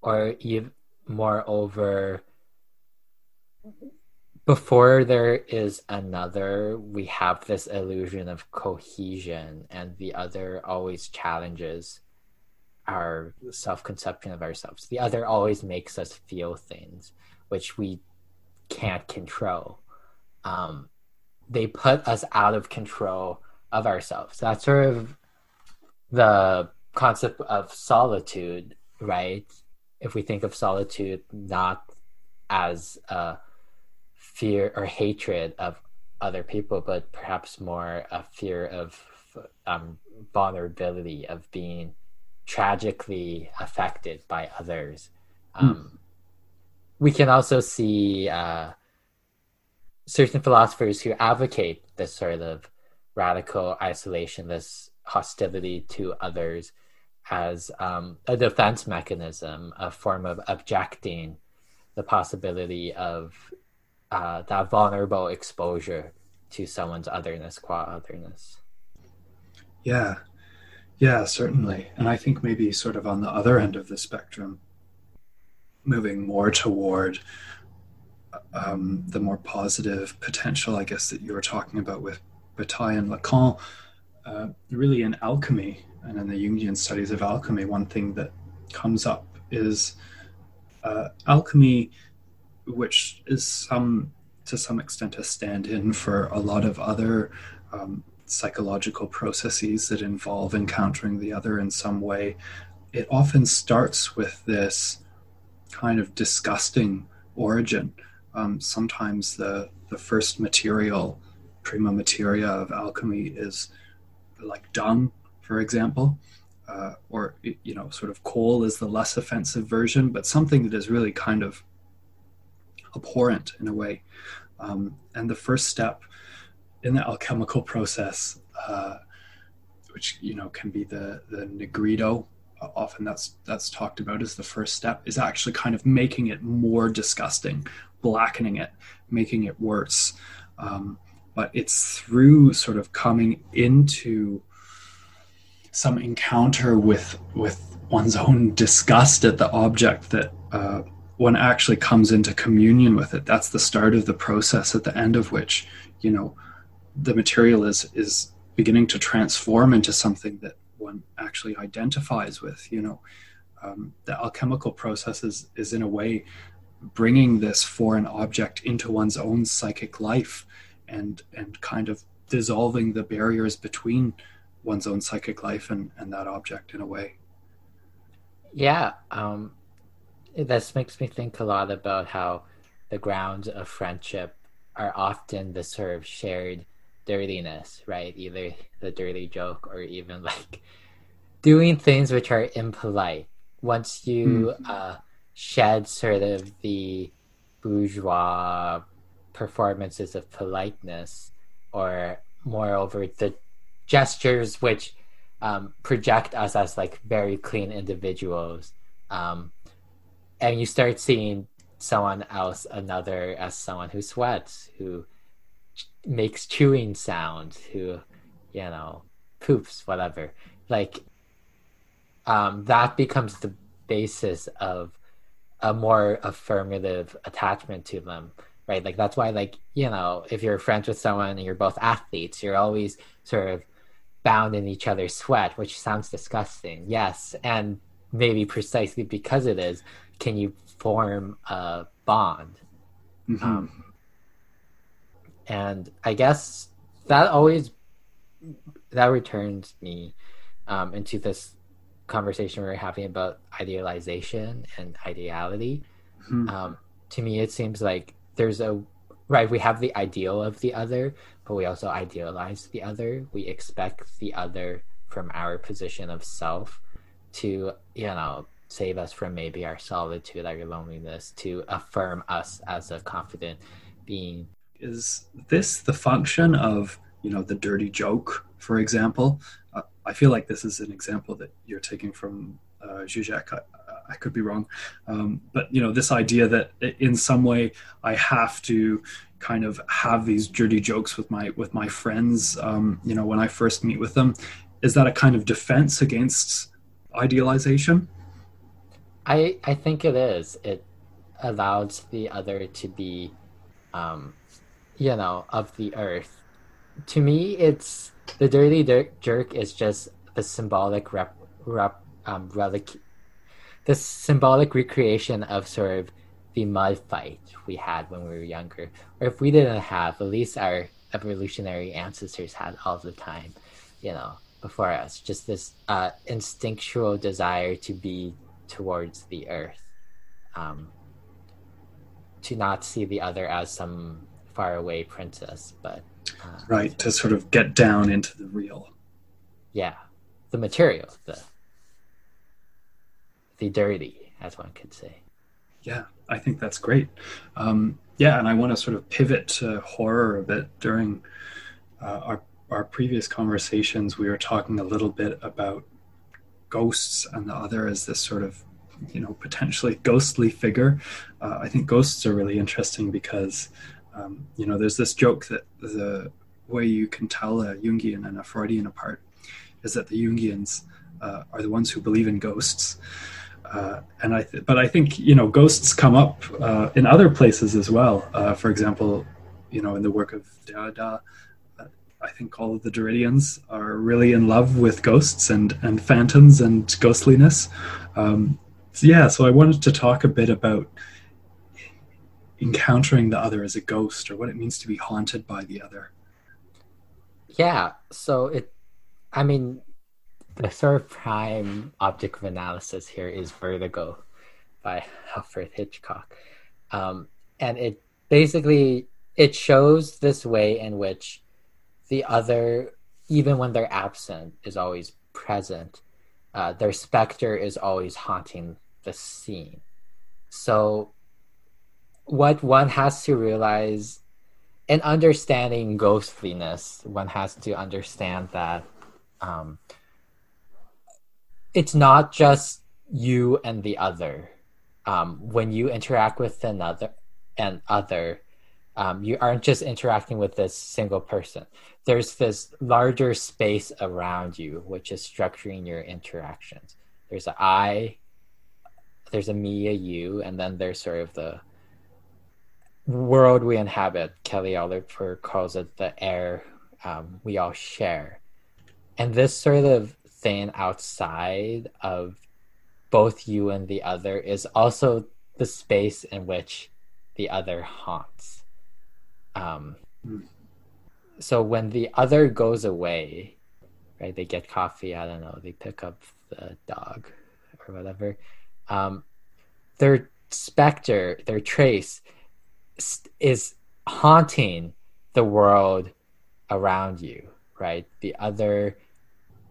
Or you moreover before there is another, we have this illusion of cohesion, and the other always challenges our self conception of ourselves. The other always makes us feel things which we can't control. Um, they put us out of control of ourselves. That's sort of the concept of solitude, right? If we think of solitude not as a fear or hatred of other people, but perhaps more a fear of um, vulnerability of being tragically affected by others. Hmm. Um, mm. We can also see uh, certain philosophers who advocate this sort of radical isolation, this hostility to others, as um, a defense mechanism, a form of abjecting the possibility of uh, that vulnerable exposure to someone's otherness qua otherness. Yeah, yeah, certainly. And I think maybe sort of on the other end of the spectrum, moving more toward um, the more positive potential, I guess, that you were talking about with Bataille and Lacan, uh, really in alchemy and in the Jungian studies of alchemy, one thing that comes up is uh, alchemy, which is some to some extent a stand-in for a lot of other um, psychological processes that involve encountering the other in some way. It often starts with this kind of disgusting origin. Um, sometimes the the first material, prima materia of alchemy is like dung, for example, uh, or you know, sort of coal is the less offensive version, but something that is really kind of abhorrent in a way. Um, and the first step in the alchemical process, uh, which you know can be the the nigredo, uh, often that's that's talked about as the first step, is actually kind of making it more disgusting, blackening it, making it worse. Um, but it's through sort of coming into some encounter with with one's own disgust at the object that uh, one actually comes into communion with it. That's the start of the process, at the end of which, you know, the material is is beginning to transform into something that one actually identifies with. You know, um, the alchemical process is is in a way bringing this foreign object into one's own psychic life, and and kind of dissolving the barriers between one's own psychic life and, and that object in a way. Yeah, um, this makes me think a lot about how the grounds of friendship are often the sort of shared dirtiness, right? Either the dirty joke or even like doing things which are impolite. Once you mm. uh, shed sort of the bourgeois performances of politeness, or moreover, the gestures which um, project us as like very clean individuals um, and you start seeing someone else another as someone who sweats who makes chewing sounds who you know poops whatever like um, that becomes the basis of a more affirmative attachment to them right like that's why like you know if you're friends with someone and you're both athletes you're always sort of bound in each other's sweat, which sounds disgusting. Yes, and maybe precisely because it is, can you form a bond? Mm-hmm. Um, and I guess that always that returns me um, into this conversation we are having about idealization and ideality. Mm-hmm. Um, to me, it seems like there's a right. We have the ideal of the other, but we also idealize the other. We expect the other from our position of self to, you know, save us from maybe our solitude, our loneliness, to affirm us as a confident being. Is this the function of, you know, the dirty joke, for example? Uh, I feel like this is an example that you're taking from uh, Zizek. I, I could be wrong, um, but you know, this idea that in some way I have to kind of have these dirty jokes with my with my friends um, you know when i first meet with them is that a kind of defense against idealization i i think it is. It allows the other to be um you know of the earth. To me it's the dirty jerk is just the symbolic rep, rep um relic the symbolic recreation of sort of the mud fight we had when we were younger, or if we didn't have, at least our evolutionary ancestors had all the time, you know, before us. Just this uh, instinctual desire to be towards the earth, um, to not see the other as some faraway princess, but uh, right to sort of get down into the real. yeah, the material, the the dirty, as one could say. Yeah, I think that's great. Um, yeah, and I want to sort of pivot to horror a bit. During uh, our our previous conversations, we were talking a little bit about ghosts, and the other is this sort of you know potentially ghostly figure. Uh, I think ghosts are really interesting because um, you know there's this joke that the way you can tell a Jungian and a Freudian apart is that the Jungians uh, are the ones who believe in ghosts. Uh, and I, th- but I think you know ghosts come up uh, in other places as well. Uh, for example, you know in the work of uh, I think all of the Derridians are really in love with ghosts and and phantoms and ghostliness. Um, so yeah, so I wanted to talk a bit about encountering the other as a ghost or what it means to be haunted by the other. Yeah, so it, I mean, the sort of prime object of analysis here is Vertigo by Alfred Hitchcock. Um, and it basically it shows this way in which the other, even when they're absent, is always present. Uh, their specter is always haunting the scene. So, what one has to realize in understanding ghostliness, one has to understand that um, it's not just you and the other. Um, when you interact with another and other, um, you aren't just interacting with this single person. There's this larger space around you, which is structuring your interactions. There's a I, there's a me, a you, and then there's sort of the world we inhabit. Kelly Oliver calls it the air um, we all share. And this sort of thing outside of both you and the other is also the space in which the other haunts. Um, mm. So when the other goes away, right, they get coffee, I don't know, they pick up the dog or whatever, um, their specter, their trace is haunting the world around you, right? The other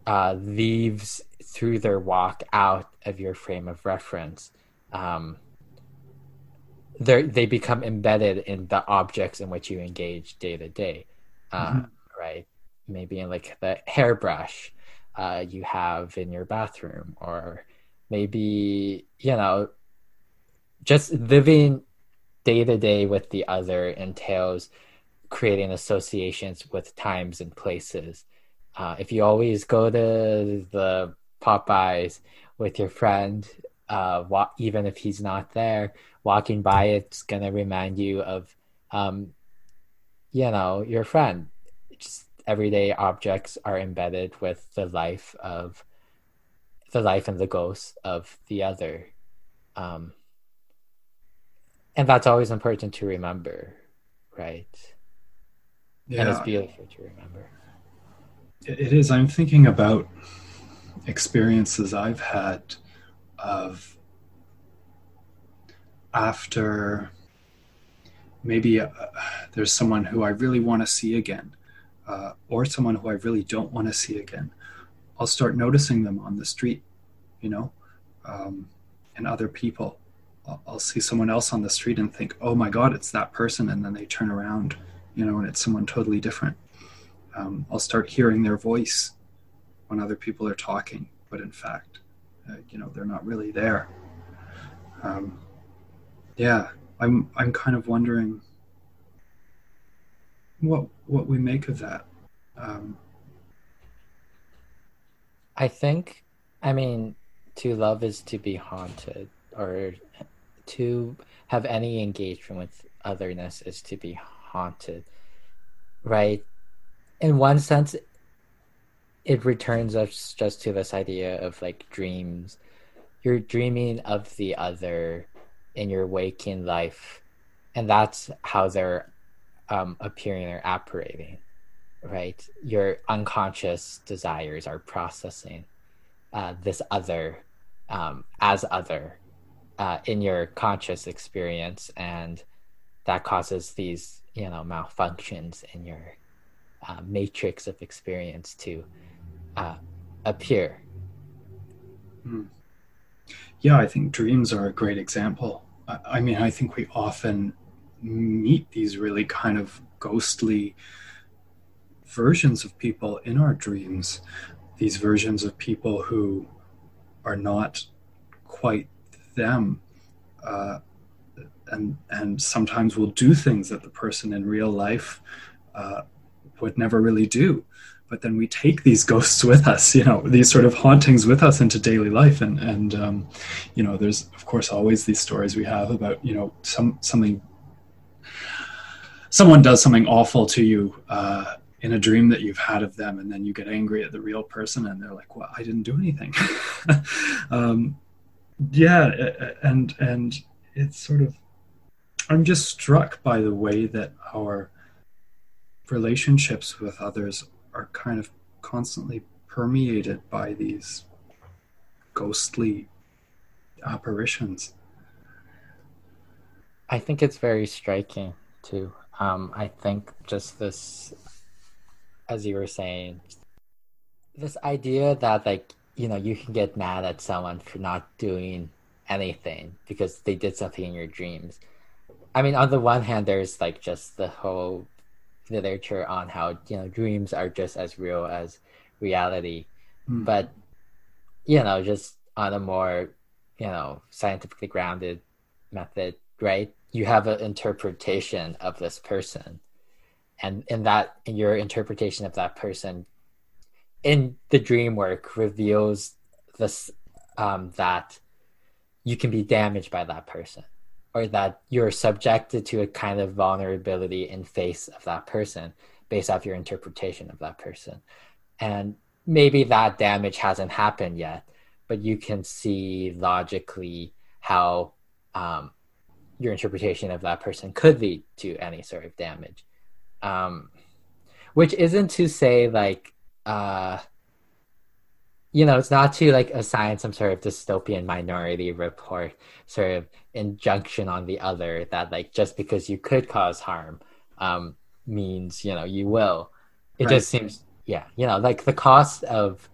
uh, leaves through their walk out of your frame of reference. Um, they become embedded in the objects in which you engage day to day, uh, mm-hmm. right? Maybe in like the hairbrush uh, you have in your bathroom, or maybe you know, just living day to day with the other entails creating associations with times and places uh, if you always go to the Popeyes with your friend, uh, even if he's not there, walking by it's gonna remind you of, um, you know, your friend. Just everyday objects are embedded with the life of the life and the ghost of the other. Um, and that's always important to remember, right? Yeah. And it's beautiful to remember it is. I'm thinking about experiences I've had of after maybe uh, there's someone who I really want to see again, uh, or someone who I really don't want to see again. I'll start noticing them on the street, you know, um, and other people. I'll, I'll see someone else on the street and think, oh my God, it's that person. And then they turn around, you know, and it's someone totally different um, I'll start hearing their voice when other people are talking, but in fact, uh, you know, they're not really there. Um, yeah, I'm I'm kind of wondering what what we make of that. Um, I think, I mean, to love is to be haunted, or to have any engagement with otherness is to be haunted, right? in one sense it returns us just to this idea of like dreams you're dreaming of the other in your waking life and that's how they're um, appearing or operating right your unconscious desires are processing uh, this other um, as other uh, in your conscious experience and that causes these you know malfunctions in your uh, matrix of experience to uh, appear. Hmm. Yeah, I think dreams are a great example. I, mean, I think we often meet these really kind of ghostly versions of people in our dreams, these versions of people who are not quite them. Uh, and and sometimes we'll do things that the person in real life uh, would never really do but then we take these ghosts with us you know these sort of hauntings with us into daily life. And and um, you know there's of course always these stories we have about you know some something someone does something awful to you uh, in a dream that you've had of them and then you get angry at the real person and they're like well i didn't do anything. Um, yeah and and it's sort of i'm just struck by the way that our relationships with others are kind of constantly permeated by these ghostly apparitions. I think it's very striking too. Um, i think just this as you were saying this idea that like you know you can get mad at someone for not doing anything because they did something in your dreams. I mean on the one hand there's like just the whole literature on how you know dreams are just as real as reality. Mm. but you know just on a more you know scientifically grounded method right? You have an interpretation of this person. And in that in your interpretation of that person in the dream work reveals this um, that you can be damaged by that person or that you're subjected to a kind of vulnerability in face of that person based off your interpretation of that person. And maybe that damage hasn't happened yet but you can see logically how um, your interpretation of that person could lead to any sort of damage. Um, which isn't to say like uh, you know, it's not to like assign some sort of dystopian minority report sort of injunction on the other that like just because you could cause harm um, means you know you will. It right. just seems yeah, you know, like the cost of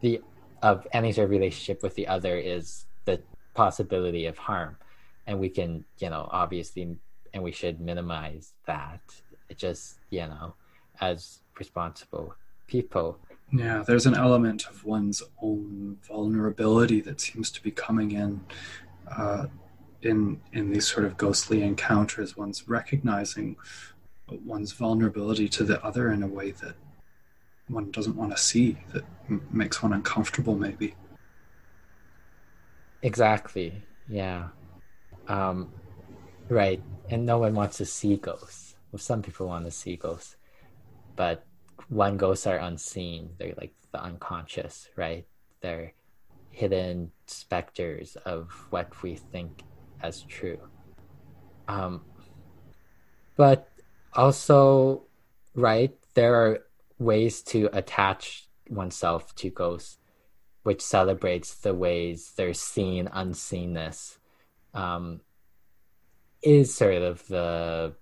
the of any sort of relationship with the other is the possibility of harm, and we can you know obviously and we should minimize that. It just you know as responsible people yeah, there's an element of one's own vulnerability that seems to be coming in uh, in in these sort of ghostly encounters. One's recognizing one's vulnerability to the other in a way that one doesn't want to see, that m- makes one uncomfortable, maybe. Exactly. Yeah. Um, right. And no one wants to see ghosts. Well, some people want to see ghosts, but when ghosts are unseen, they're like the unconscious, right? They're hidden specters of what we think as true. Um, but also, right, there are ways to attach oneself to ghosts, which celebrates the ways their seen unseenness um, is sort of the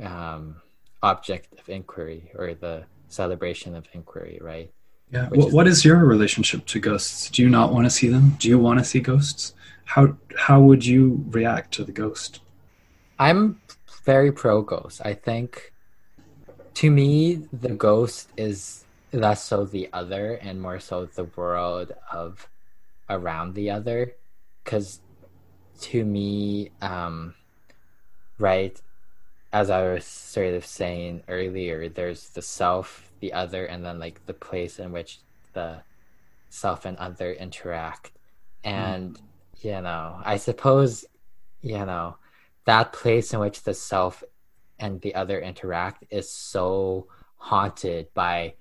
um, object of inquiry or the celebration of inquiry, right? Yeah. Well, is, what is your relationship to ghosts? Do you not want to see them? Do you want to see ghosts? How how would you react to the ghost? I'm very pro ghost. I think to me the ghost is less so the other and more so the world of around the other because to me um right as I was sort of saying earlier, there's the self, the other, and then like the place in which the self and other interact. And, mm. you know, I suppose, you know, that place in which the self and the other interact is so haunted by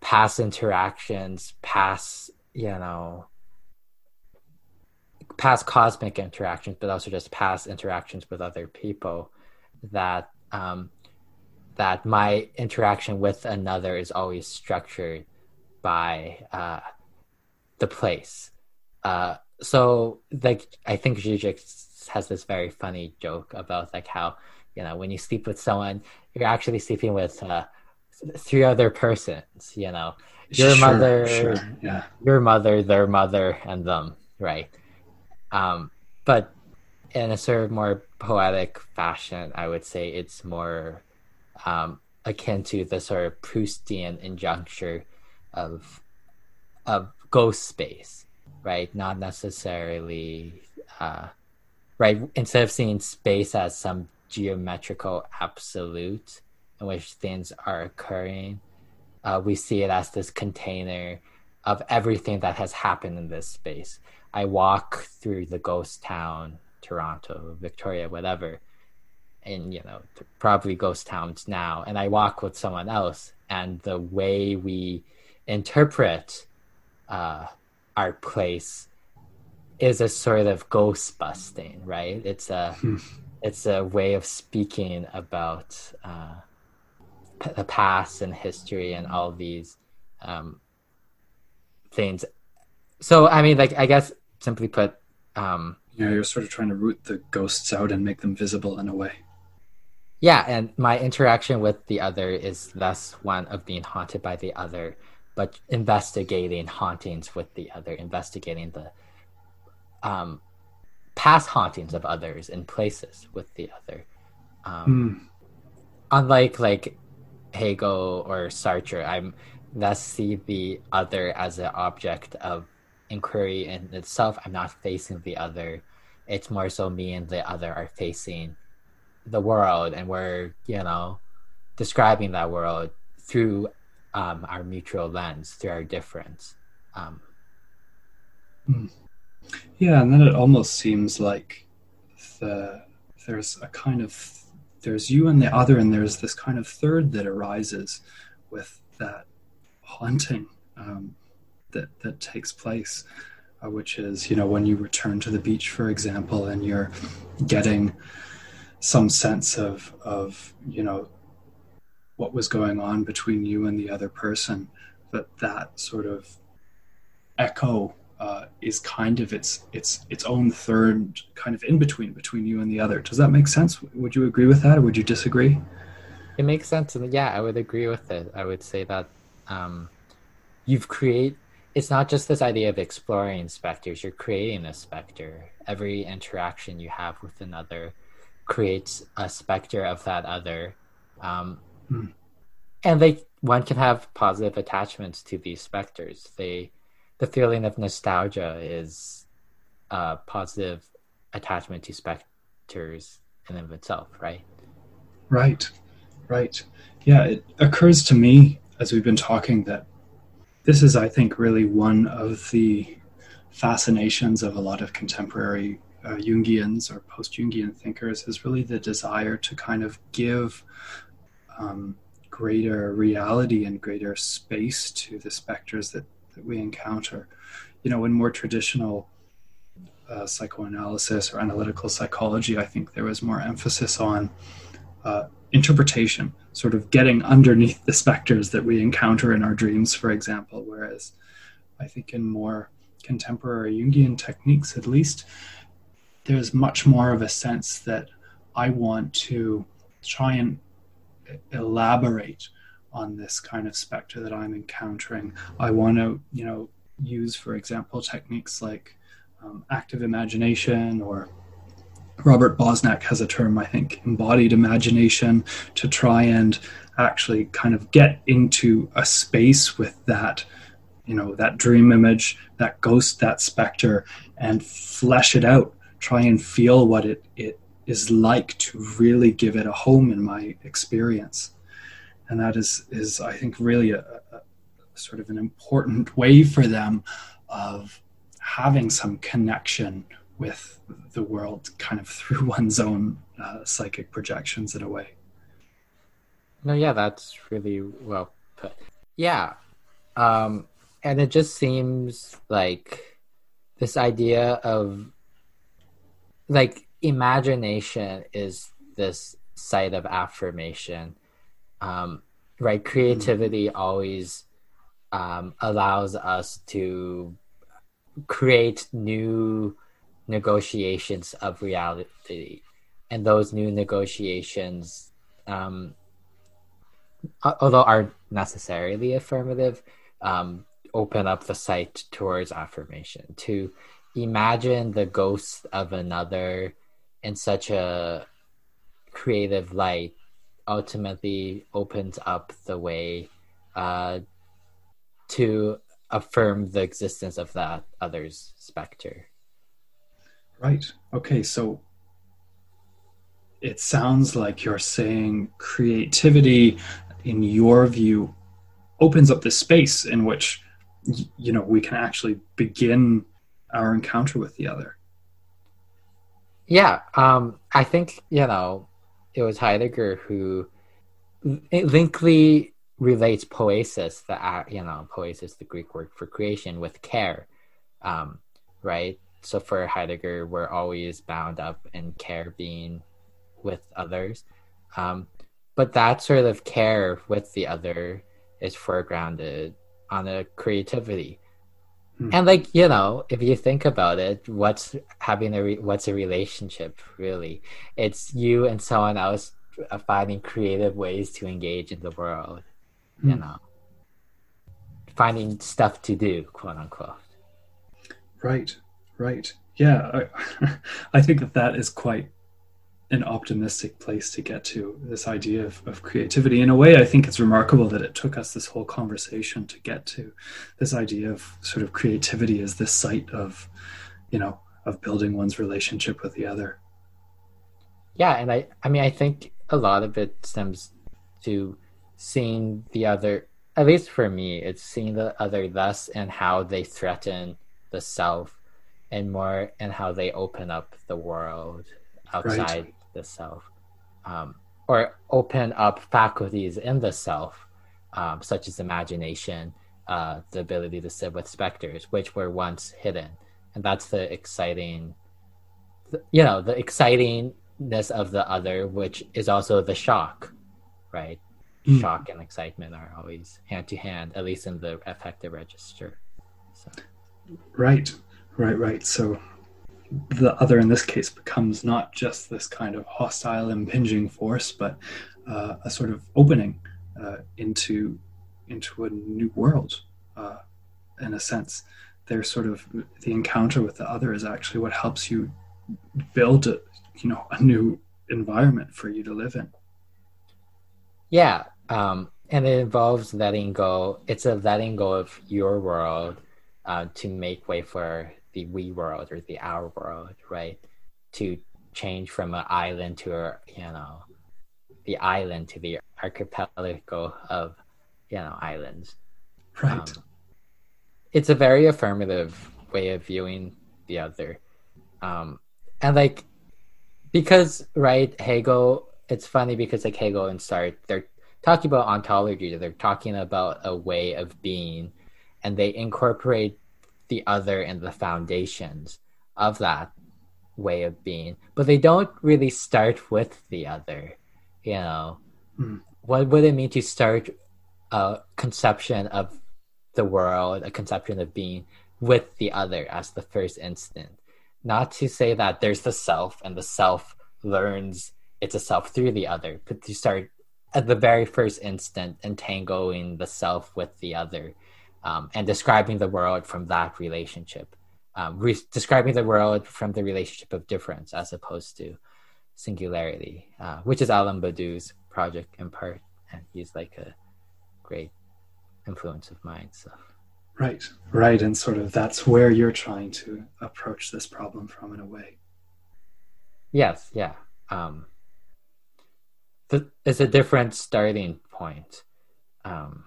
past interactions, past, you know, past cosmic interactions, but also just past interactions with other people that um, that my interaction with another is always structured by uh, the place. Uh, so like I think Zizek has this very funny joke about like how you know when you sleep with someone you're actually sleeping with uh, three other persons. You know your Sure, mother, sure, yeah. your mother, their mother, and them, right? Um, but in a sort of more poetic fashion, I would say it's more um, akin to the sort of Proustian injuncture of of ghost space, right? Not necessarily uh, right. Instead of seeing space as some geometrical absolute in which things are occurring, uh, we see it as this container of everything that has happened in this space. I walk through the ghost town, Toronto, Victoria, whatever, and you know, probably ghost towns now, and I walk with someone else, and the way we interpret uh, our place is a sort of ghost busting, right? It's a it's a way of speaking about uh, p- the past and history and all these um, things. So, I mean, like, I guess simply put, um, Yeah, you're sort of trying to root the ghosts out and make them visible in a way. yeah, and my interaction with the other is less one of being haunted by the other, but investigating hauntings with the other, investigating the um, past hauntings of others in places with the other. Um, Hmm. unlike like Hegel or Sartre, I'm less see the other as an object of inquiry in itself. I'm not facing the other. It's more so me and the other are facing the world, and we're you know describing that world through um, our mutual lens, through our difference. Um, Yeah, and then it almost seems like the there's a kind of there's you and the other, and there's this kind of third that arises with that haunting um, that that takes place, uh, which is you know when you return to the beach, for example, and you're getting some sense of of you know what was going on between you and the other person, that that sort of echo uh, is kind of its its its own third kind of in between between you and the other. Does that make sense? Would you agree with that, or would you disagree? It makes sense, and yeah, I would agree with it. I would say that um, you've create. It's not just this idea of exploring specters. You're creating a specter. Every interaction you have with another creates a specter of that other, um, Hmm. and they one can have positive attachments to these specters. They, the feeling of nostalgia is a positive attachment to specters in and of itself, right? Right, right. Yeah, it occurs to me as we've been talking that this is, I think, really one of the fascinations of a lot of contemporary uh, Jungians or post Jungian thinkers is really the desire to kind of give um, greater reality and greater space to the specters that, that we encounter. You know, in more traditional uh, psychoanalysis or analytical psychology, I think there was more emphasis on uh, interpretation, sort of getting underneath the specters that we encounter in our dreams, for example. Whereas I think in more contemporary Jungian techniques, at least, there's much more of a sense that I want to try and elaborate on this kind of specter that I'm encountering. I want to, you know, use, for example, techniques like um, active imagination or Robert Bosnak has a term, I think, embodied imagination, to try and actually kind of get into a space with that, you know, that dream image, that ghost, that specter, and flesh it out. Try and feel what it, it is like to really give it a home in my experience. And that is, is I think, really a, a sort of an important way for them of having some connection with the world kind of through one's own uh, psychic projections in a way. No, yeah, that's really well put. Yeah. Um, and it just seems like this idea of like imagination is this site of affirmation. Um, right? Creativity mm-hmm. always um, allows us to create new negotiations of reality and those new negotiations um, although aren't necessarily affirmative um, open up the site towards affirmation, to imagine the ghost of another in such a creative light ultimately opens up the way uh, to affirm the existence of that other's specter. Right. Okay. So it sounds like you're saying creativity, in your view, opens up the space in which you know we can actually begin our encounter with the other. Yeah, um, I think you know it was Heidegger who linkly relates poiesis, the you know poiesis, the Greek word for creation, with care, um, right? So for Heidegger, we're always bound up in care being with others, um, but that sort of care with the other is foregrounded on a creativity. Hmm. And like you know, if you think about it, what's having a re- what's a relationship really? It's you and someone else finding creative ways to engage in the world. You hmm. know, finding stuff to do, quote unquote. Right, right. Yeah, I, I think that that is quite an optimistic place to get to this idea of, of creativity in a way i think it's remarkable that it took us this whole conversation to get to this idea of sort of creativity as this site of you know of building one's relationship with the other yeah and i i mean i think a lot of it stems to seeing the other at least for me it's seeing the other thus and how they threaten the self and more and how they open up the world outside right the self, um, or open up faculties in the self, um, such as imagination, uh, the ability to sit with specters, which were once hidden, and that's the exciting, you know, the excitingness of the other, which is also the shock, right? Mm. Shock and excitement are always hand to hand, at least in the affective register. So. Right, right, right. So the other in this case becomes not just this kind of hostile impinging force but uh, a sort of opening uh, into into a new world uh, in a sense there's sort of the encounter with the other is actually what helps you build a you know a new environment for you to live in yeah um, and it involves letting go it's a letting go of your world uh, to make way for the we world or the our world, right? To change from an island to a you know the island to the archipelago of you know islands. Right. Um, it's a very affirmative way of viewing the other, um, and like because right Hegel. It's funny because like Hegel and Sartre, they're talking about ontology. They're talking about a way of being, and they incorporate the other and the foundations of that way of being. But they don't really start with the other you know. Mm. what would it mean to start a conception of the world a conception of being with the other as the first instant? Not to say that there's the self and the self learns it's a self through the other but to start at the very first instant entangling the self with the other um, and describing the world from that relationship, um, re- describing the world from the relationship of difference as opposed to singularity, uh, which is Alain Badiou's project in part, and he's like a great influence of mine. So. Right, right, and sort of that's where you're trying to approach this problem from in a way. Yes, yeah. Um, th- it's a different starting point. Um,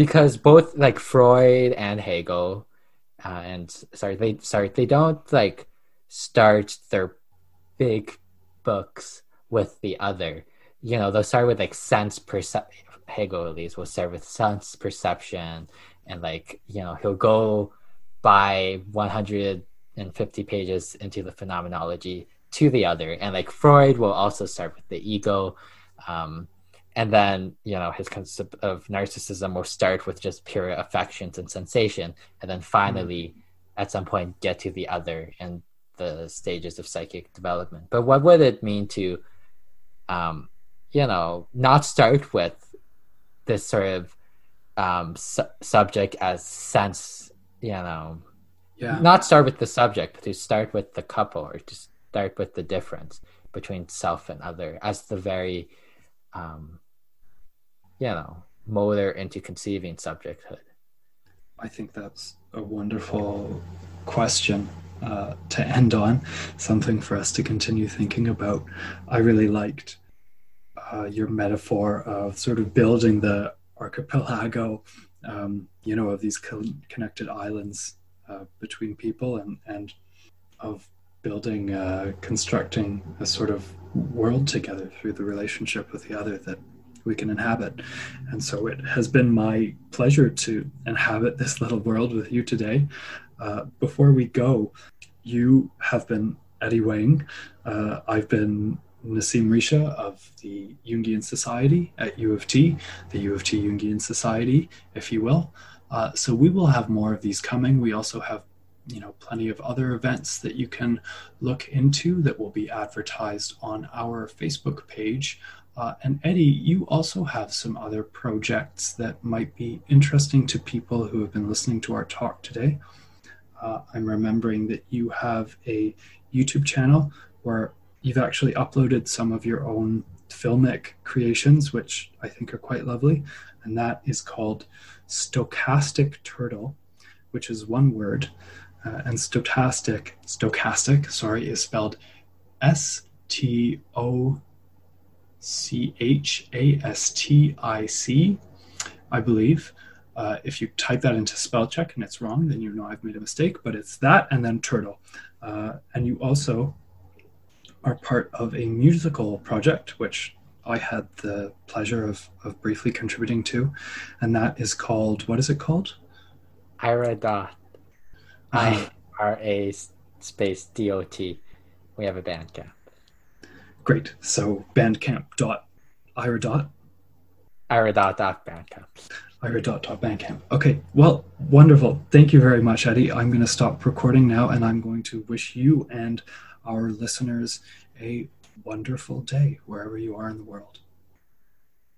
because both like Freud and Hegel, uh, and sorry, they sorry they don't like start their big books with the other. You know, they'll start with like sense perception. Hegel at least will start with sense perception, and like you know he'll go by 150 pages into the phenomenology to the other, and like Freud will also start with the ego. Um, and then you know his concept of narcissism will start with just pure affections and sensation and then finally mm-hmm. at some point get to the other and the stages of psychic development but what would it mean to um you know not start with this sort of um, su- subject as sense, you know, yeah. not start with the subject, but to start with the couple or to start with the difference between self and other as the very, um, you know, motor into conceiving subjecthood. I think that's a wonderful question uh, to end on, something for us to continue thinking about. I really liked uh, your metaphor of sort of building the archipelago, um, you know, of these connected islands uh, between people and, and of building, uh, constructing a sort of world together through the relationship with the other that we can inhabit. And so it has been my pleasure to inhabit this little world with you today. Uh, before we go, you have been Eddie Wang. Uh, I've been Nassim Risha of the Jungian Society at U of T, the U of T Jungian Society, if you will. Uh, so we will have more of these coming. We also have, you know, plenty of other events that you can look into that will be advertised on our Facebook page. Uh, and Eddie, you also have some other projects that might be interesting to people who have been listening to our talk today. Uh, I'm remembering that you have a YouTube channel where you've actually uploaded some of your own filmic creations, which I think are quite lovely. And that is called Stochastic Turtle, which is one word. Uh, and stochastic, stochastic, sorry, is spelled S T O C H A S T I C, I believe. Uh, if you type that into spell check and it's wrong, then you know I've made a mistake, but it's that and then turtle. Uh, and you also are part of a musical project, which I had the pleasure of, of briefly contributing to, and that is called what is it called? Ira I uh-huh. R A space D O T. We have a Bandcamp. Great. So Bandcamp dot Ira dot Ira dot dot Bandcamp. Ira dot dot Bandcamp. Okay. Well, wonderful. Thank you very much, Eddie. I'm going to stop recording now, and I'm going to wish you and our listeners a wonderful day wherever you are in the world.